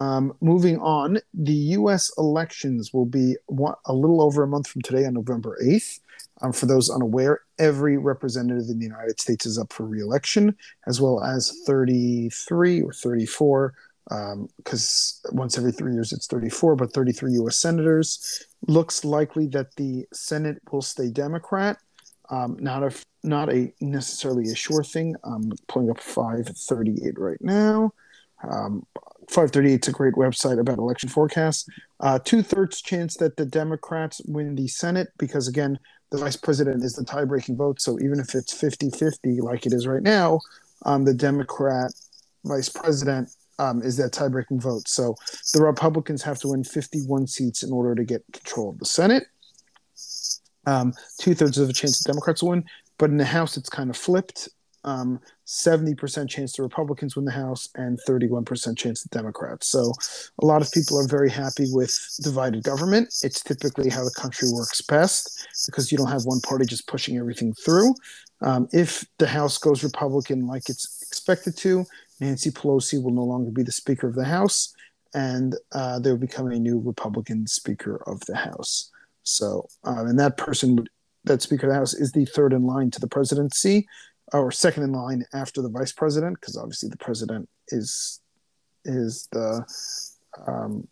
S1: Um, moving on, the U.S. elections will be one, a little over a month from today on November 8th. Um, for those unaware, every representative in the United States is up for re-election, as well as 33 or 34, because once every three years it's 34, but 33 U.S. senators. Looks likely that the Senate will stay Democrat. Um, not a not a necessarily a sure thing. I'm pulling up 538 right now. Um, 538 is a great website about election forecasts. Uh, Two thirds chance that the Democrats win the Senate because, again, the vice president is the tie breaking vote. So even if it's 50 50 like it is right now, um, the Democrat vice president um, is that tie breaking vote. So the Republicans have to win 51 seats in order to get control of the Senate. Um, Two thirds of a chance the Democrats will win, but in the House it's kind of flipped. Um, 70% chance the Republicans win the House and 31% chance the Democrats. So a lot of people are very happy with divided government. It's typically how the country works best because you don't have one party just pushing everything through. Um, if the House goes Republican like it's expected to, Nancy Pelosi will no longer be the Speaker of the House, and uh, there will become a new Republican Speaker of the House. So, um, and that person, that Speaker of the House, is the third in line to the presidency, or second in line after the Vice President, because obviously the President is is the um,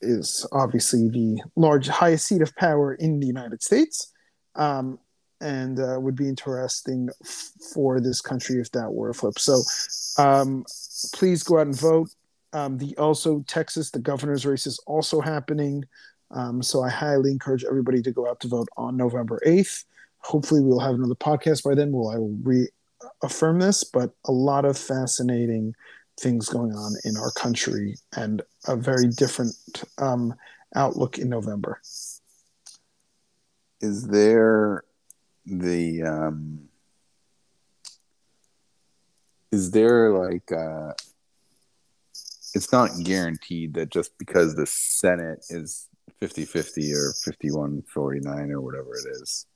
S1: is obviously the large highest seat of power in the United States. Um, and uh, would be interesting for this country if that were a flip. So, um, please go out and vote. Um, the also Texas, the governor's race is also happening. Um, so I highly encourage everybody to go out to vote on November eighth. Hopefully, we'll have another podcast by then. Where I will re affirm this, but a lot of fascinating things going on in our country and a very different um, outlook in November.
S2: Is there the um, is there like uh, it's not guaranteed that just because the Senate is 50-50 or 51-49 or whatever it is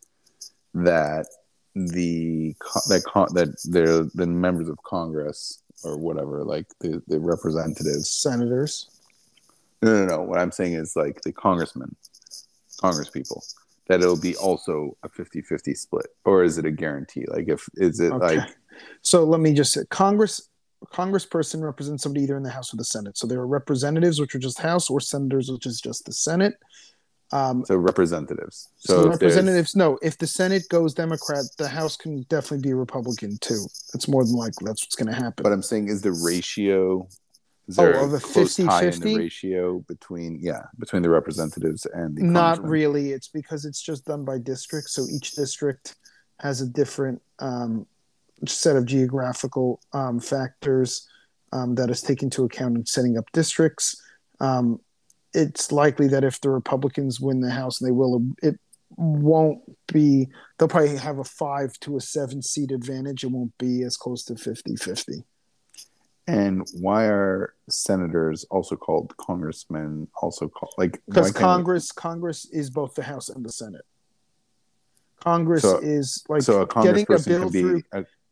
S2: that the that that they're the members of Congress or whatever, like the, the representatives,
S1: senators.
S2: No, no, no. What I'm saying is like the congressmen, congress people, that it'll be also a 50-50 split, or is it a guarantee? Like, if is it okay. like?
S1: So let me just say, Congress congressperson represents somebody either in the House or the Senate. So there are representatives, which are just House, or senators, which is just the Senate.
S2: Um, so representatives.
S1: So, so representatives. No, if the Senate goes Democrat, the House can definitely be Republican too. That's more than likely. That's what's going to happen.
S2: But I'm saying, is the ratio? Is there oh, of a 50 50 ratio between yeah between the representatives and the
S1: not really it's because it's just done by district so each district has a different um, set of geographical um, factors um, that is taken into account in setting up districts um, it's likely that if the Republicans win the House, and they will, it won't be, they'll probably have a five to a seven seat advantage. It won't be as close to 50 50.
S2: And why are senators also called congressmen? Also called like
S1: because Congress we... Congress is both the House and the Senate. Congress so, is like so a getting a bill through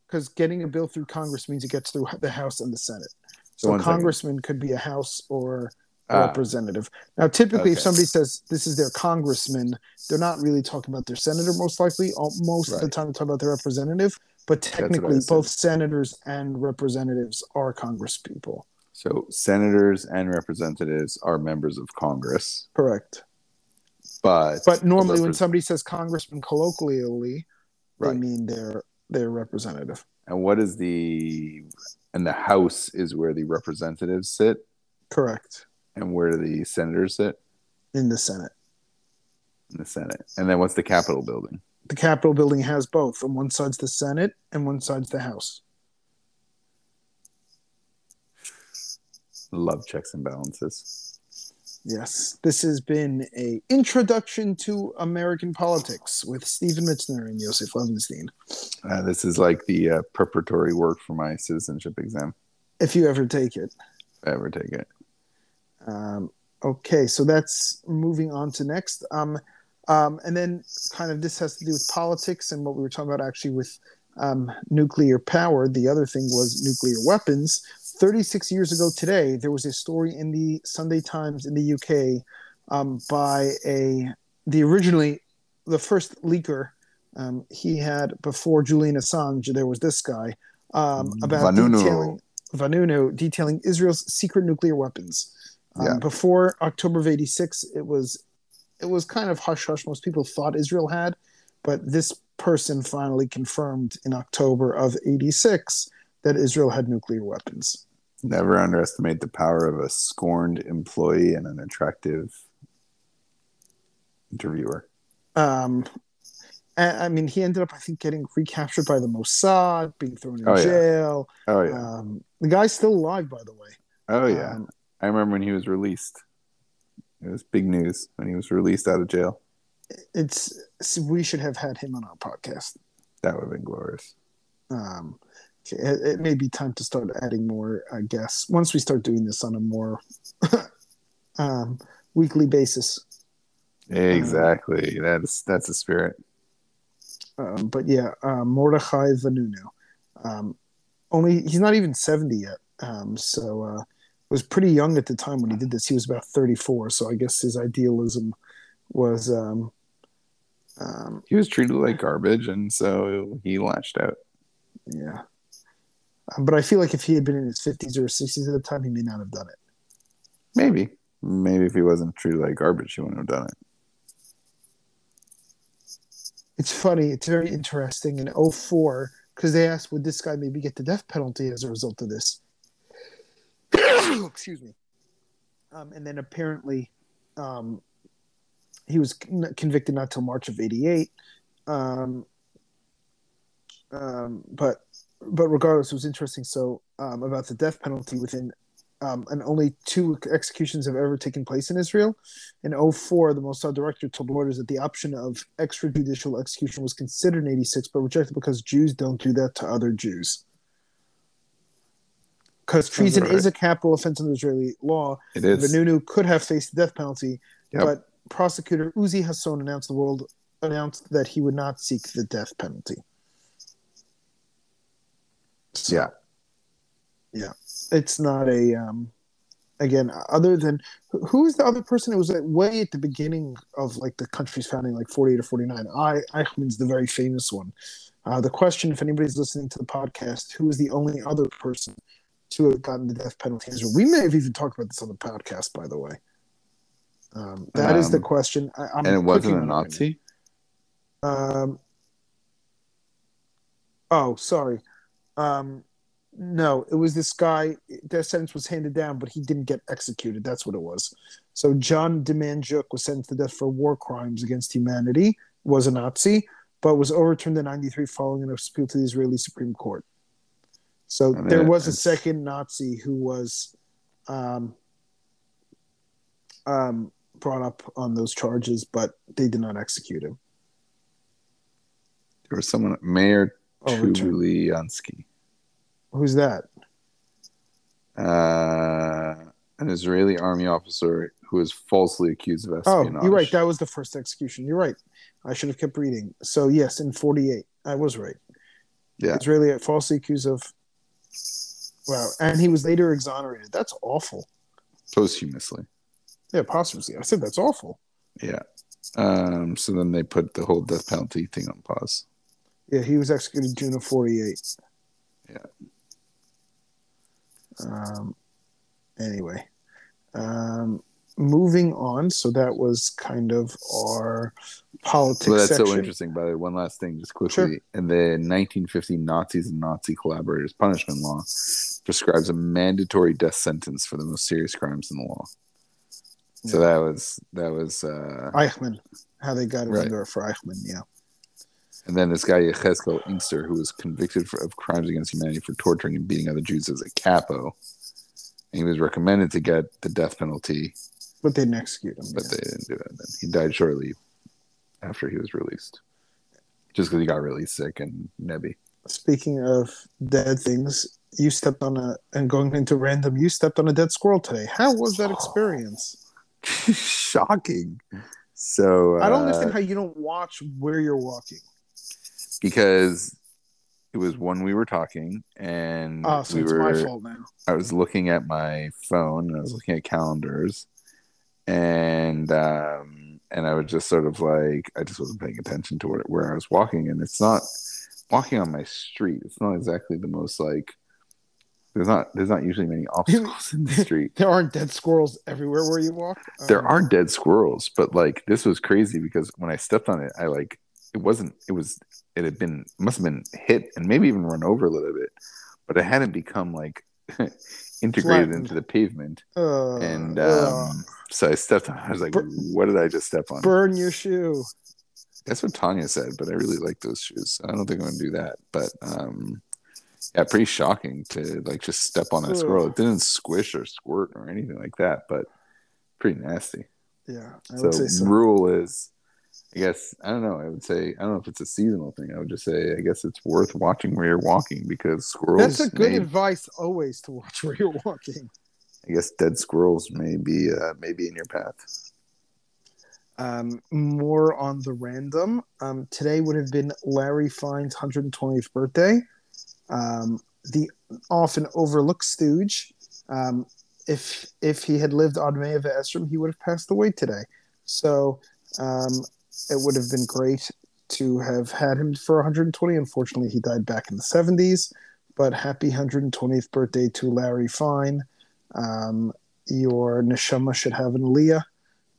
S1: because a... getting a bill through Congress means it gets through the House and the Senate. So, so congressman second. could be a House or uh, representative. Now, typically, okay. if somebody says this is their congressman, they're not really talking about their senator. Most likely, most right. of the time, they talk about their representative. But technically, both senators and representatives are Congress people.
S2: So, senators and representatives are members of Congress.
S1: Correct.
S2: But
S1: but normally, when somebody says congressman colloquially, right. they mean their their representative.
S2: And what is the and the House is where the representatives sit.
S1: Correct.
S2: And where do the senators sit?
S1: In the Senate.
S2: In the Senate. And then what's the Capitol building?
S1: The Capitol building has both. On one side's the Senate and one side's the House.
S2: Love checks and balances.
S1: Yes, this has been a introduction to American politics with Stephen Mitzner and Joseph Levenstein.
S2: Uh, this is like the uh, preparatory work for my citizenship exam.
S1: If you ever take it.
S2: If I ever take it.
S1: Um, okay, so that's moving on to next. Um, um, and then, kind of, this has to do with politics and what we were talking about actually with um, nuclear power. The other thing was nuclear weapons. 36 years ago today, there was a story in the Sunday Times in the UK um, by a the originally the first leaker. Um, he had before Julian Assange. There was this guy um, about Vanunu. detailing Vanunu detailing Israel's secret nuclear weapons. Um, yeah. Before October of '86, it was it was kind of hush hush. Most people thought Israel had, but this person finally confirmed in October of '86 that Israel had nuclear weapons.
S2: Never underestimate the power of a scorned employee and an attractive interviewer.
S1: Um, I mean, he ended up, I think, getting recaptured by the Mossad, being thrown in oh, jail.
S2: Yeah. Oh yeah.
S1: Um, the guy's still alive, by the way.
S2: Oh yeah. Um, I remember when he was released. It was big news when he was released out of jail.
S1: It's we should have had him on our podcast.
S2: That would have been glorious.
S1: Um, okay, it, it, may be time to start adding more I guess once we start doing this on a more um, weekly basis.
S2: Exactly. Um, that's that's the spirit.
S1: Um, but yeah, uh, Mordechai Vanunu. Um, only he's not even seventy yet. Um, so uh, was pretty young at the time when he did this. He was about 34, so I guess his idealism was. Um, um,
S2: he was treated like garbage, and so he lashed out.
S1: Yeah, um, but I feel like if he had been in his 50s or 60s at the time, he may not have done it.
S2: Maybe, maybe if he wasn't treated like garbage, he wouldn't have done it.
S1: It's funny. It's very interesting. In 04, because they asked, would this guy maybe get the death penalty as a result of this? excuse me. Um, and then apparently, um, he was convicted not till March of '88. Um, um, but but regardless, it was interesting. So um, about the death penalty within, um, and only two executions have ever taken place in Israel. In 04, the Mossad director told Reuters that the option of extrajudicial execution was considered in 86, but rejected because Jews don't do that to other Jews. Because treason
S2: right.
S1: is a capital offense under Israeli law.
S2: It is.
S1: Vanunu could have faced the death penalty,
S2: Yep.
S1: but prosecutor Uzi Hasson announced the world announced that he would not seek the death penalty. So,
S2: Yeah.
S1: yeah, it's not a um, again other than who- who is the other person? It was like way at the beginning of like the country's founding, like forty eight or forty nine. I Eichmann's the very famous one. Uh, the question, if anybody's listening to the podcast, who is the only other person to have gotten the death penalty? We may have even talked about this on the podcast, by the way. Um, that is the
S2: Um,
S1: question. I, I'm
S2: and it wasn't a
S1: on it right
S2: Nazi.
S1: Um, oh, sorry. Um, no, it was this guy. Death sentence was handed down, but he didn't get executed. That's what it was. So John Demjanjuk was sentenced to death for war crimes against humanity. Was a Nazi, but was overturned in '93 following an appeal to the Israeli Supreme Court. So
S2: I mean,
S1: there was a second Nazi who was um, um, brought up on those charges, but they did not execute him.
S2: There was someone,
S1: Meir.
S2: Tobianski,
S1: Who's that?
S2: uh, an Israeli army officer who was falsely accused of
S1: Oh, you're right. That was the first execution. You're right. I should have kept reading. So yes, in 48, I was right.
S2: Yeah.
S1: Israeli falsely accused of. Wow, and he was later exonerated. That's awful.
S2: posthumously.
S1: Yeah, posthumously. I said that's awful.
S2: Yeah. Um, so then they put the whole death penalty thing on pause.
S1: Yeah, he was executed June of 48.
S2: Yeah.
S1: Um. Anyway, um, moving on. So that was kind of our politics.
S2: So that's
S1: section.
S2: so interesting. By the way, one last thing, just quickly.
S1: Sure.
S2: In the 1950 Nazis and Nazi collaborators punishment law, prescribes a mandatory death sentence for the most serious crimes in the law. So that was that was, uh,
S1: Eichmann. How they got it
S2: Right.
S1: under for Eichmann. Yeah.
S2: and then this guy Yechezkel Ingster, who was convicted for, of crimes against humanity for torturing and beating other Jews as a capo, and he was recommended to get the death penalty,
S1: But they didn't execute him.
S2: but
S1: yeah.
S2: they didn't do it. He died shortly after he was released, just because he got really sick and nebby.
S1: Speaking of dead things, you stepped on a and going into random. You stepped on a dead squirrel today. How was that experience?
S2: Shocking. So
S1: I don't
S2: uh,
S1: understand how you don't watch where you're walking.
S2: because it was when we were talking and
S1: Oh, so
S2: we
S1: it's
S2: were
S1: my fault now.
S2: I was looking at my phone and I was looking at calendars and um and I was just sort of like I just wasn't paying attention to where, where I was walking and it's not walking on my street it's not exactly the most like there's not there's not usually many obstacles in the street
S1: There aren't dead squirrels everywhere where you walk.
S2: there
S1: Um,
S2: are dead squirrels but like this was crazy because when i stepped on it i like it wasn't it was it had been must have been hit and maybe even run over a little bit but it hadn't become like integrated
S1: Flattened.
S2: into the pavement
S1: uh,
S2: and
S1: uh,
S2: um so i stepped on i was like
S1: Bur-
S2: what did i just step on
S1: burn your shoe.
S2: that's what tanya said but i really like those shoes i don't think i'm gonna do that but um yeah pretty shocking to like just step on a squirrel it didn't squish or squirt or anything like that but pretty nasty
S1: Yeah, I
S2: so
S1: would say so.
S2: rule is i guess i don't know i would say i don't know if it's a seasonal thing i would just say i guess it's worth watching where you're walking because squirrels
S1: That's a good
S2: may,
S1: advice always to watch where you're walking.
S2: i guess dead squirrels may be uh, may be in your path
S1: Um, more on the random. Um, today would have been Larry Fine's 120th birthday. Um, the often overlooked stooge. Um, if if he had lived on May of Estrom, he would have passed away today. So um, it would have been great to have had him for 120. Unfortunately, he died back in the 70s. But happy 120th birthday to Larry Fine. Um, your neshama should have an aliyah.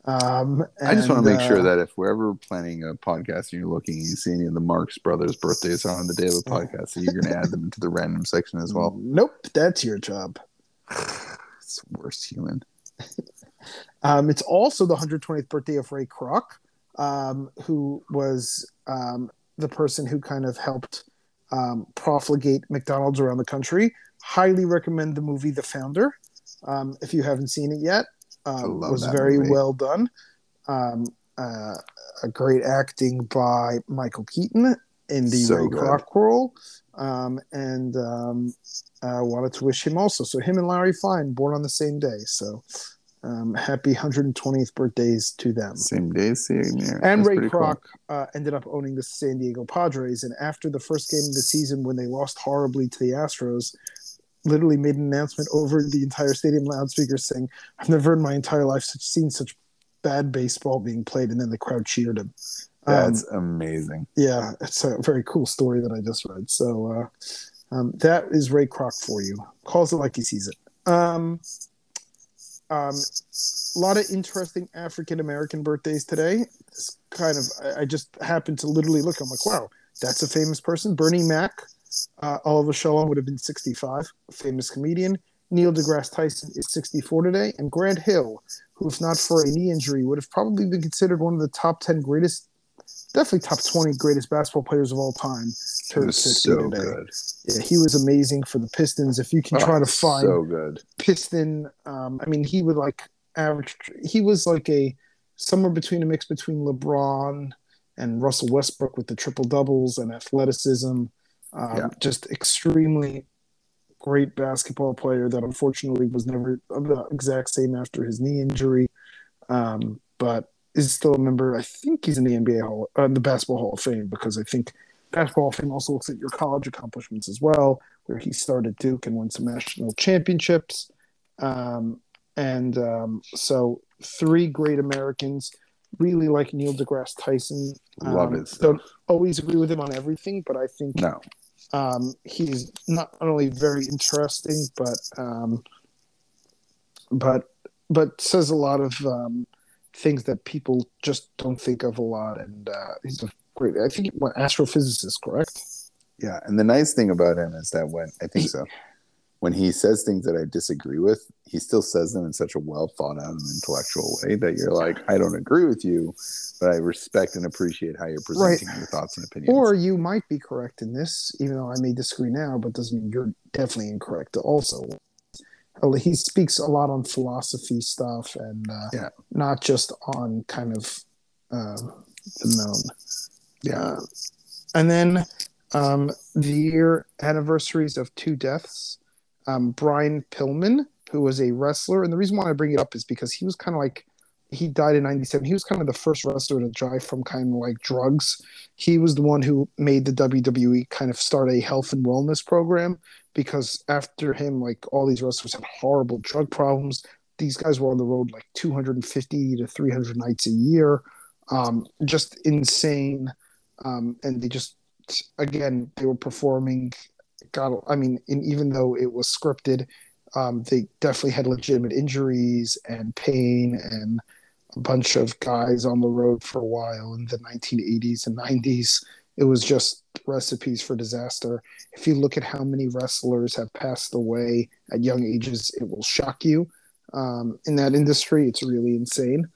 S1: Um,
S2: i just want to make
S1: uh,
S2: sure that if we're ever planning a podcast and you're looking and you see any of the marx brothers birthdays on the day of the podcast so you're going to add them into the random section as well
S1: Nope, that's your job.
S2: it's worst human
S1: Um, it's also the 120th birthday of Ray Kroc, um, who was um, the person who kind of helped um, profligate McDonald's around the country. Highly recommend the movie The Founder. Um, if you haven't seen it yet, um,
S2: love
S1: was very
S2: movie.
S1: well done. Um, uh, a great acting by Michael Keaton in the
S2: So
S1: Ray. Kroc role, um, and um, I wanted to wish him also. So him and Larry Fine born on the same day. So um, happy 120th birthdays to them.
S2: Same day, same year.
S1: And
S2: That's
S1: Ray
S2: pretty cool.
S1: Kroc uh, ended up owning the San Diego Padres. And after the first game of the season, when they lost horribly to the Astros, literally made an announcement over the entire stadium loudspeaker saying, "I've never in my entire life seen such bad baseball being played." And then the crowd cheered him. Um,
S2: That's amazing.
S1: yeah, it's a very cool story that I just read. So uh, um, that is Ray Kroc for you. Calls it like he sees it. Um, um, a lot of interesting African American birthdays today. It's kind of, I, I just happened to literally look. I'm like, wow, that's a famous person. Bernie Mac, uh, Oliver Shalom would have been 65, famous comedian. Neil deGrasse Tyson is 64 today, and Grant Hill, who, if not for a knee injury, would have probably been considered one of the top 10 greatest, definitely top 20 greatest basketball players of all time. Turned
S2: was
S1: 50
S2: so
S1: today.
S2: good.
S1: Yeah, he was amazing for the Pistons. If you can try
S2: Oh,
S1: to find
S2: so good.
S1: Piston. Um, I mean, he would like average. He was like a somewhere between a mix between LeBron and Russell Westbrook with the triple doubles and athleticism. Um,
S2: Yeah.
S1: Just extremely great basketball player that unfortunately was never the exact same after his knee injury, um, but is still a member. I think he's in the NBA Hall, uh, the Basketball Hall of Fame, because I think Basketball Hall of Fame also looks at your college accomplishments as well, where he started Duke and won some national championships. Um, and um, so, three great Americans. Really like Neil deGrasse Tyson.
S2: Love
S1: Um,
S2: it. stuff.
S1: Don't always agree with him on everything, but I think
S2: No.
S1: um, he's not only very interesting, but um, but but says a lot of um, things that people just don't think of a lot. And uh, he's a great. I think what astrophysicist, correct?
S2: Yeah, and the nice thing about him is that when I think so, when he says things that I disagree with, he still says them in such a well thought out and intellectual way that you're like, I don't agree with you, but I respect and appreciate how you're presenting your thoughts and opinions.
S1: Or you might be correct in this, even though I may disagree now, but doesn't mean you're definitely incorrect. Also, he speaks a lot on philosophy stuff and uh,
S2: Yeah.
S1: not just on kind of um, the known.
S2: yeah,
S1: Uh, and then um, the year anniversaries of two deaths. Um, Brian Pillman, who was a wrestler, and the reason why I bring it up is because he was kind of like he died in '97. He was kind of the first wrestler to die from kind of like drugs. He was the one who made the WWE kind of start a health and wellness program because after him, like all these wrestlers had horrible drug problems. These guys were on the road like 250 to 300 nights a year, um, just insane. Um, and they just again they were performing God, i mean and even though it was scripted um, they definitely had legitimate injuries and pain and a bunch of guys on the road for a while in the 1980s and 90s it was just recipes for disaster. If you look at how many wrestlers have passed away at young ages it will shock you. Um, in that industry it's really insane.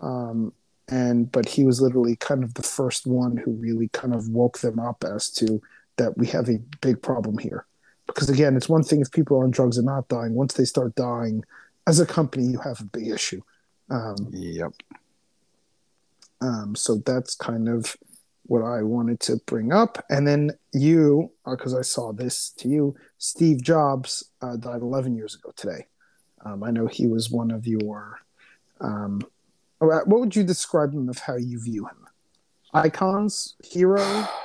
S1: Um, and but he was literally kind of the first one who really kind of woke them up as to that we have a big problem here. Because again it's one thing if people are on drugs and not dying. Once they start dying as a company you have a big issue. Um,
S2: yep.
S1: um, so that's kind of what i wanted to bring up. And then you because i saw this to you steve jobs uh, died 11 years ago today. Um, i know he was one of your um, what would you describe him of how you view him? Icons? Hero?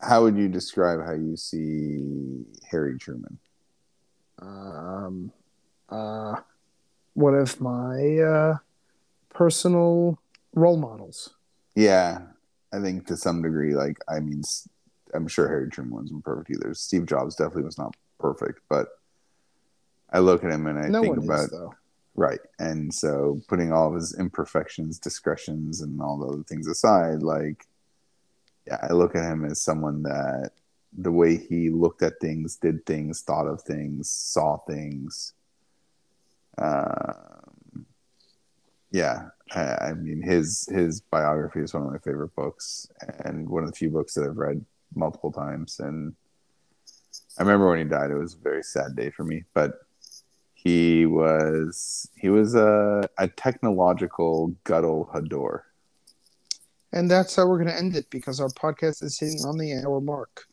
S2: How would you describe how you see Harry Truman?
S1: um, uh, one of my uh, personal role models.
S2: Yeah, I think to some degree, like I mean, I'm sure Harry Truman wasn't perfect either. Steve Jobs definitely was not perfect, but I look at him and I
S1: no
S2: think about
S1: is
S2: right, and so putting all of his imperfections, discretions, and all the other things aside, like yeah, I look at him as someone that the way he looked at things, did things, thought of things, saw things. Um, yeah, I I mean, his his biography is one of my favorite books, and one of the few books that I've read multiple times. And I remember when he died; it was a very sad day for me. But he was he was a a technological Gadol Hador.
S1: And that's how we're going to end it because our podcast is hitting on the hour mark.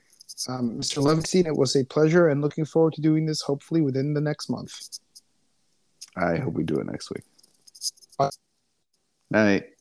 S1: Um, Mr. Levenstein, it was a pleasure and looking forward to doing this hopefully within the next month.
S2: I hope we do it next week.
S1: Bye.
S2: Night.